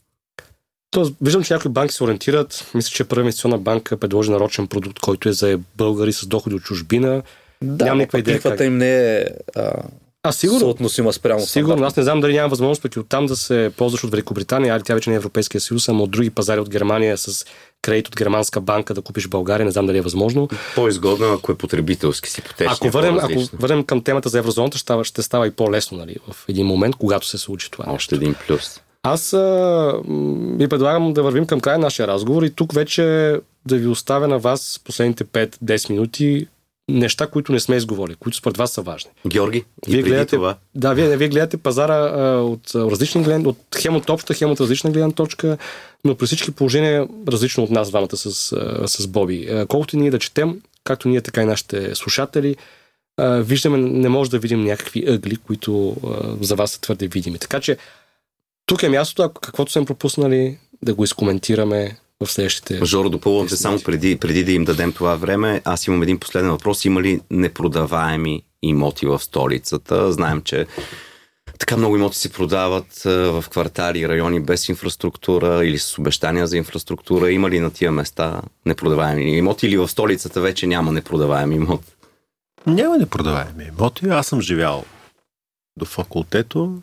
Тоест, виждам, че някои банки се ориентират. Мисля, че Първа инвестиционна банка предложи нарочен продукт, който е за българи с доходи от чужбина. да, Нямам никаква идея как. им не е а, А, сигурно. съотносима спрямо Сигурно, аз не знам дали няма възможност пък и оттам да се ползваш от Великобритания, али тя вече не е Европейския съюз, ама от други пазари от Германия с кредит от германска банка да купиш България, не знам дали е възможно. По-изгодно, ако е потребителски си потечен. Ако върнем, ако върнем към темата за еврозоната, ще става, ще става и по-лесно нали, в един момент, когато се случи това. нещо. Още един плюс. Аз а, ви предлагам да вървим към края на нашия разговор и тук вече да ви оставя на вас последните 5-10 минути неща, които не сме изговорили, които според вас са важни. Георги, и Вие преди гледате, това. да, вие, вие гледате пазара а, от различни гледни, от хем от обща, хем от различна гледна точка, но при всички положения различно от нас двамата с, а, с Боби. А, колкото и ние да четем, както ние, така и нашите слушатели, а, виждаме, не може да видим някакви ъгли, които а, за вас са твърде видими. Така че тук е мястото, ако каквото сме пропуснали, да го изкоментираме в следващите... Жоро, допълвам Десет само преди, преди да им дадем това време. Аз имам един последен въпрос. Има ли непродаваеми имоти в столицата? Знаем, че така много имоти се продават а, в квартали и райони без инфраструктура или с обещания за инфраструктура. Има ли на тия места непродаваеми имоти или в столицата вече няма непродаваеми имоти? Няма непродаваеми имоти. Аз съм живял до факултето.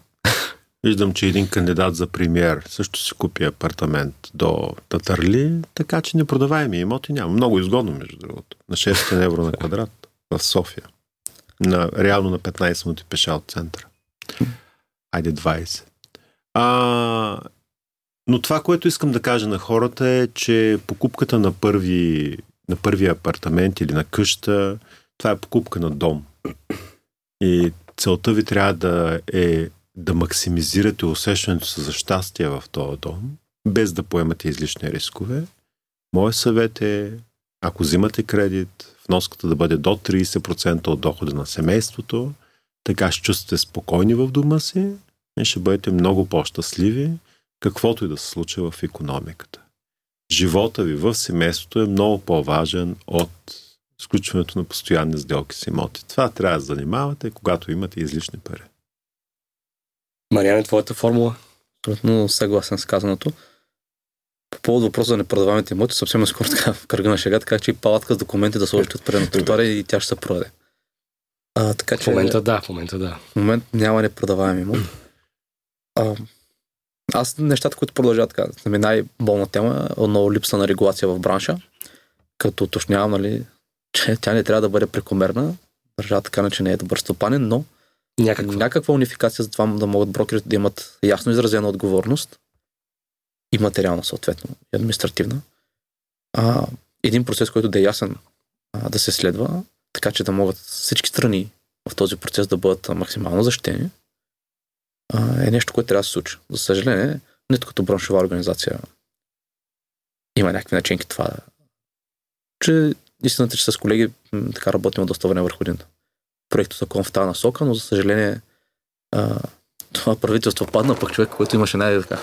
Виждам, че един кандидат за премьер също си купи апартамент до Татарли, така че непродаваеми имоти няма. Много изгодно, между другото. На 600 евро на квадрат в София. На, реално на 15 минути пеша от центъра. Айде 20. А, но това, което искам да кажа на хората е, че покупката на първи, на първи апартамент или на къща, това е покупка на дом. И целта ви трябва да е да максимизирате усещането си за щастие в този дом, без да поемате излишни рискове. Моят съвет е, ако взимате кредит, вноската да бъде до 30% от дохода на семейството, така ще чувствате спокойни в дома си и ще бъдете много по-щастливи, каквото и да се случва в економиката. Живота ви в семейството е много по-важен от сключването на постоянни сделки с имоти. Това трябва да занимавате, когато имате излишни пари. Мариане, твоята формула? Абсолютно съгласен с казаното. По повод въпроса за непродаваемите имоти, съвсем скоро така в кръга на шегата, така че и палатка с документи да сложите отпред на тротуара и тя ще се продаде. А, така В че момента да, в момента да. в момент няма непродаваем имот. А, аз нещата, които продължават така, за мен най-болна тема е отново липса на регулация в бранша, като уточнявам, нали, че тя не трябва да бъде прекомерна, държава така че не е добър стопанен, но Някаква. някаква унификация за това да могат брокерите да имат ясно изразена отговорност и материална съответно, и административна. А, един процес, който да е ясен а, да се следва, така че да могат всички страни в този процес да бъдат максимално защитени, а, е нещо, което трябва да се случи. За съжаление, нито като браншова организация има някакви начинки това. Че истината, че с колеги така работим доста време върху един проект закон в тази насока, но за съжаление а, това правителство падна, пък човек, който имаше най-така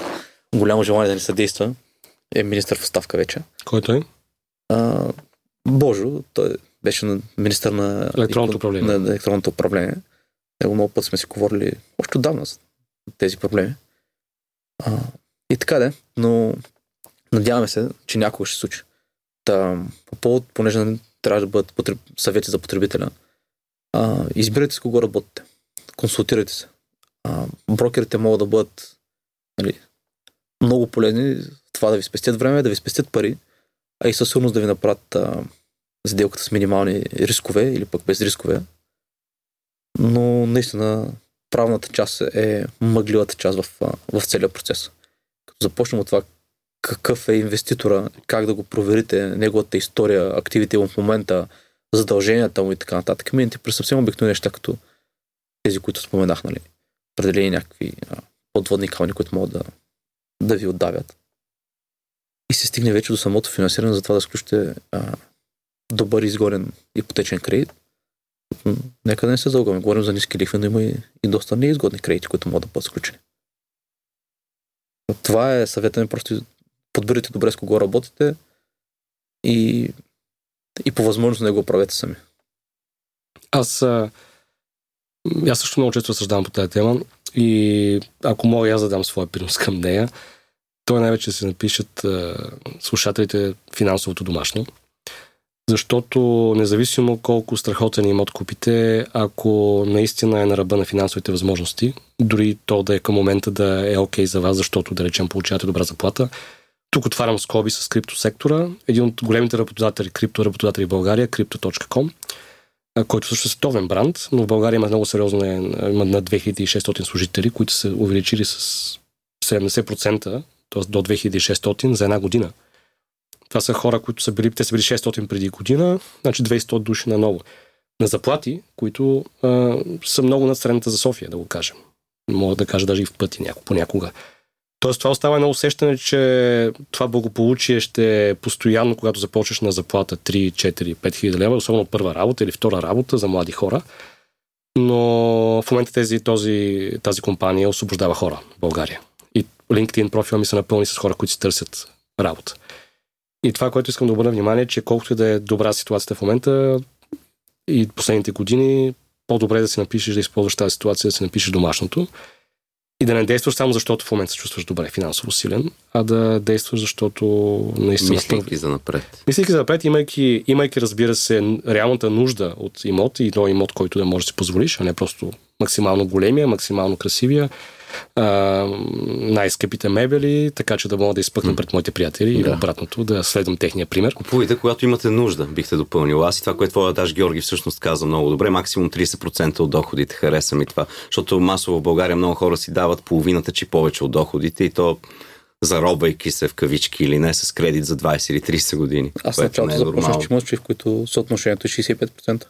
голямо желание да ни съдейства, е министър в оставка вече. Който е? А, Божо, той беше на министър на Електронното управление. На, електронното управление. Него много път сме си говорили още отдавна тези проблеми. А, и така де, но надяваме се, че някога ще се случи. Та, по повод, понеже нали, трябва да бъдат потреб... съвети за потребителя, а, избирайте с кого работите. Консултирайте се. А, брокерите могат да бъдат нали, много полезни това да ви спестят време, да ви спестят пари, а и със сигурност да ви направят а, сделката с минимални рискове или пък без рискове. Но наистина правната част е мъгливата част в, в целия процес. Като започнем от това какъв е инвеститора, как да го проверите, неговата история, активите в момента, задълженията му и така нататък, минете през съвсем обикновени неща, като тези, които споменах, нали? Определени някакви а, подводни камъни, които могат да, да ви отдавят. И се стигне вече до самото финансиране за това да сключите а, добър изгоден ипотечен кредит. Нека да не се залъгваме. Говорим за ниски лихви, но има и, и доста неизгодни кредити, които могат да бъдат сключени. Това е съвета ми. Просто подбирайте добре с кого работите и, и по възможност не го правете сами. Аз, аз също много често разсъждавам по тази тема и ако мога, аз да дам своя принос към нея. Той най-вече се напишат слушателите финансовото домашно. Защото независимо колко страхотен имот купите, ако наистина е на ръба на финансовите възможности, дори то да е към момента да е окей okay за вас, защото да речем получавате добра заплата, тук отварям скоби с криптосектора. Един от големите работодатели, криптоработодатели в България, Crypto.com, който също е световен бранд, но в България има много сериозно, има над 2600 служители, които са увеличили с 70%, т.е. до 2600 за една година. Това са хора, които са били, те са били 600 преди година, значи 200 души на ново. На заплати, които а, са много над средната за София, да го кажем. Мога да кажа даже и в пъти няко, понякога. Тоест това остава едно усещане, че това благополучие ще е постоянно, когато започнеш на заплата 3, 4, 5 хиляди лева, особено първа работа или втора работа за млади хора. Но в момента тези, този, тази компания освобождава хора в България. И LinkedIn профила ми се напълни с хора, които си търсят работа. И това, което искам да обърна внимание, е, че колкото и да е добра ситуацията в момента и последните години, по-добре е да си напишеш да използваш тази ситуация, да си напишеш домашното и да не действаш само защото в момента се чувстваш добре финансово силен, а да действаш защото наистина... Мислейки за напред. Мислейки за напред, имайки, имайки, разбира се, реалната нужда от имот и то имот, който да можеш да си позволиш, а не просто максимално големия, максимално красивия, най-скъпите мебели, така че да мога да изпъкна пред моите приятели да. и обратното, да следвам техния пример. Купувайте, когато имате нужда, бихте допълнил. Аз и това, което твоя Даш Георги всъщност каза много добре, максимум 30% от доходите хареса ми това, защото масово в България много хора си дават половината, че повече от доходите и то заробвайки се в кавички или не с кредит за 20 или 30 години. Аз началото е започнах, че мълчи, в които съотношението е 65%.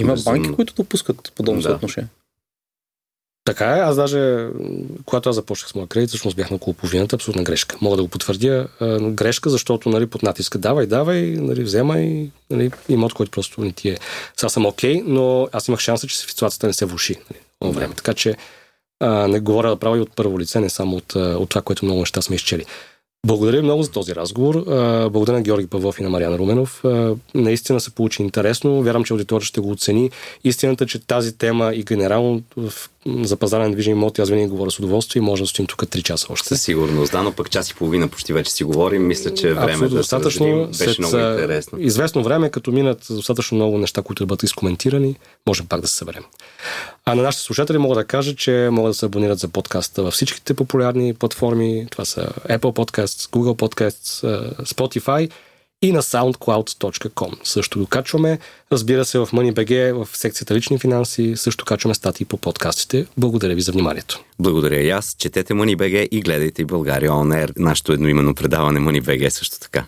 Има банки, които допускат подобно да. съотношение. Така е, аз даже, когато аз започнах с моя кредит, всъщност бях на около половината, абсолютна грешка. Мога да го потвърдя. грешка, защото нали, под натиска давай, давай, нали, вземай, нали, имот, който просто не ти е. Сега съм окей, okay, но аз имах шанса, че ситуацията не се влуши нали, време. Така че а, не говоря да правя и от първо лице, не само от, от това, което много неща сме изчели. Благодаря много за този разговор. Благодаря на Георги Павлов и на Мариан Руменов. Наистина се получи интересно. Вярвам, че аудиторията ще го оцени. Истината, че тази тема и генерално за пазара на движими имоти, аз винаги говоря с удоволствие и може да стоим тук 3 часа още. Със сигурност, да, но пък час и половина почти вече си говорим. Мисля, че време да достатъчно. Се беше след, много интересно. Известно време, като минат достатъчно много неща, които да бъдат изкоментирани, можем пак да се съберем. А на нашите слушатели мога да кажа, че могат да се абонират за подкаста във всичките популярни платформи. Това са Apple Podcasts, Google Podcasts, Spotify и на soundcloud.com. Също го качваме. Разбира се, в MoneyBG, в секцията лични финанси, също качваме статии по подкастите. Благодаря ви за вниманието. Благодаря и аз. Четете MoneyBG и гледайте България On Air, нашето едноименно предаване MoneyBG също така.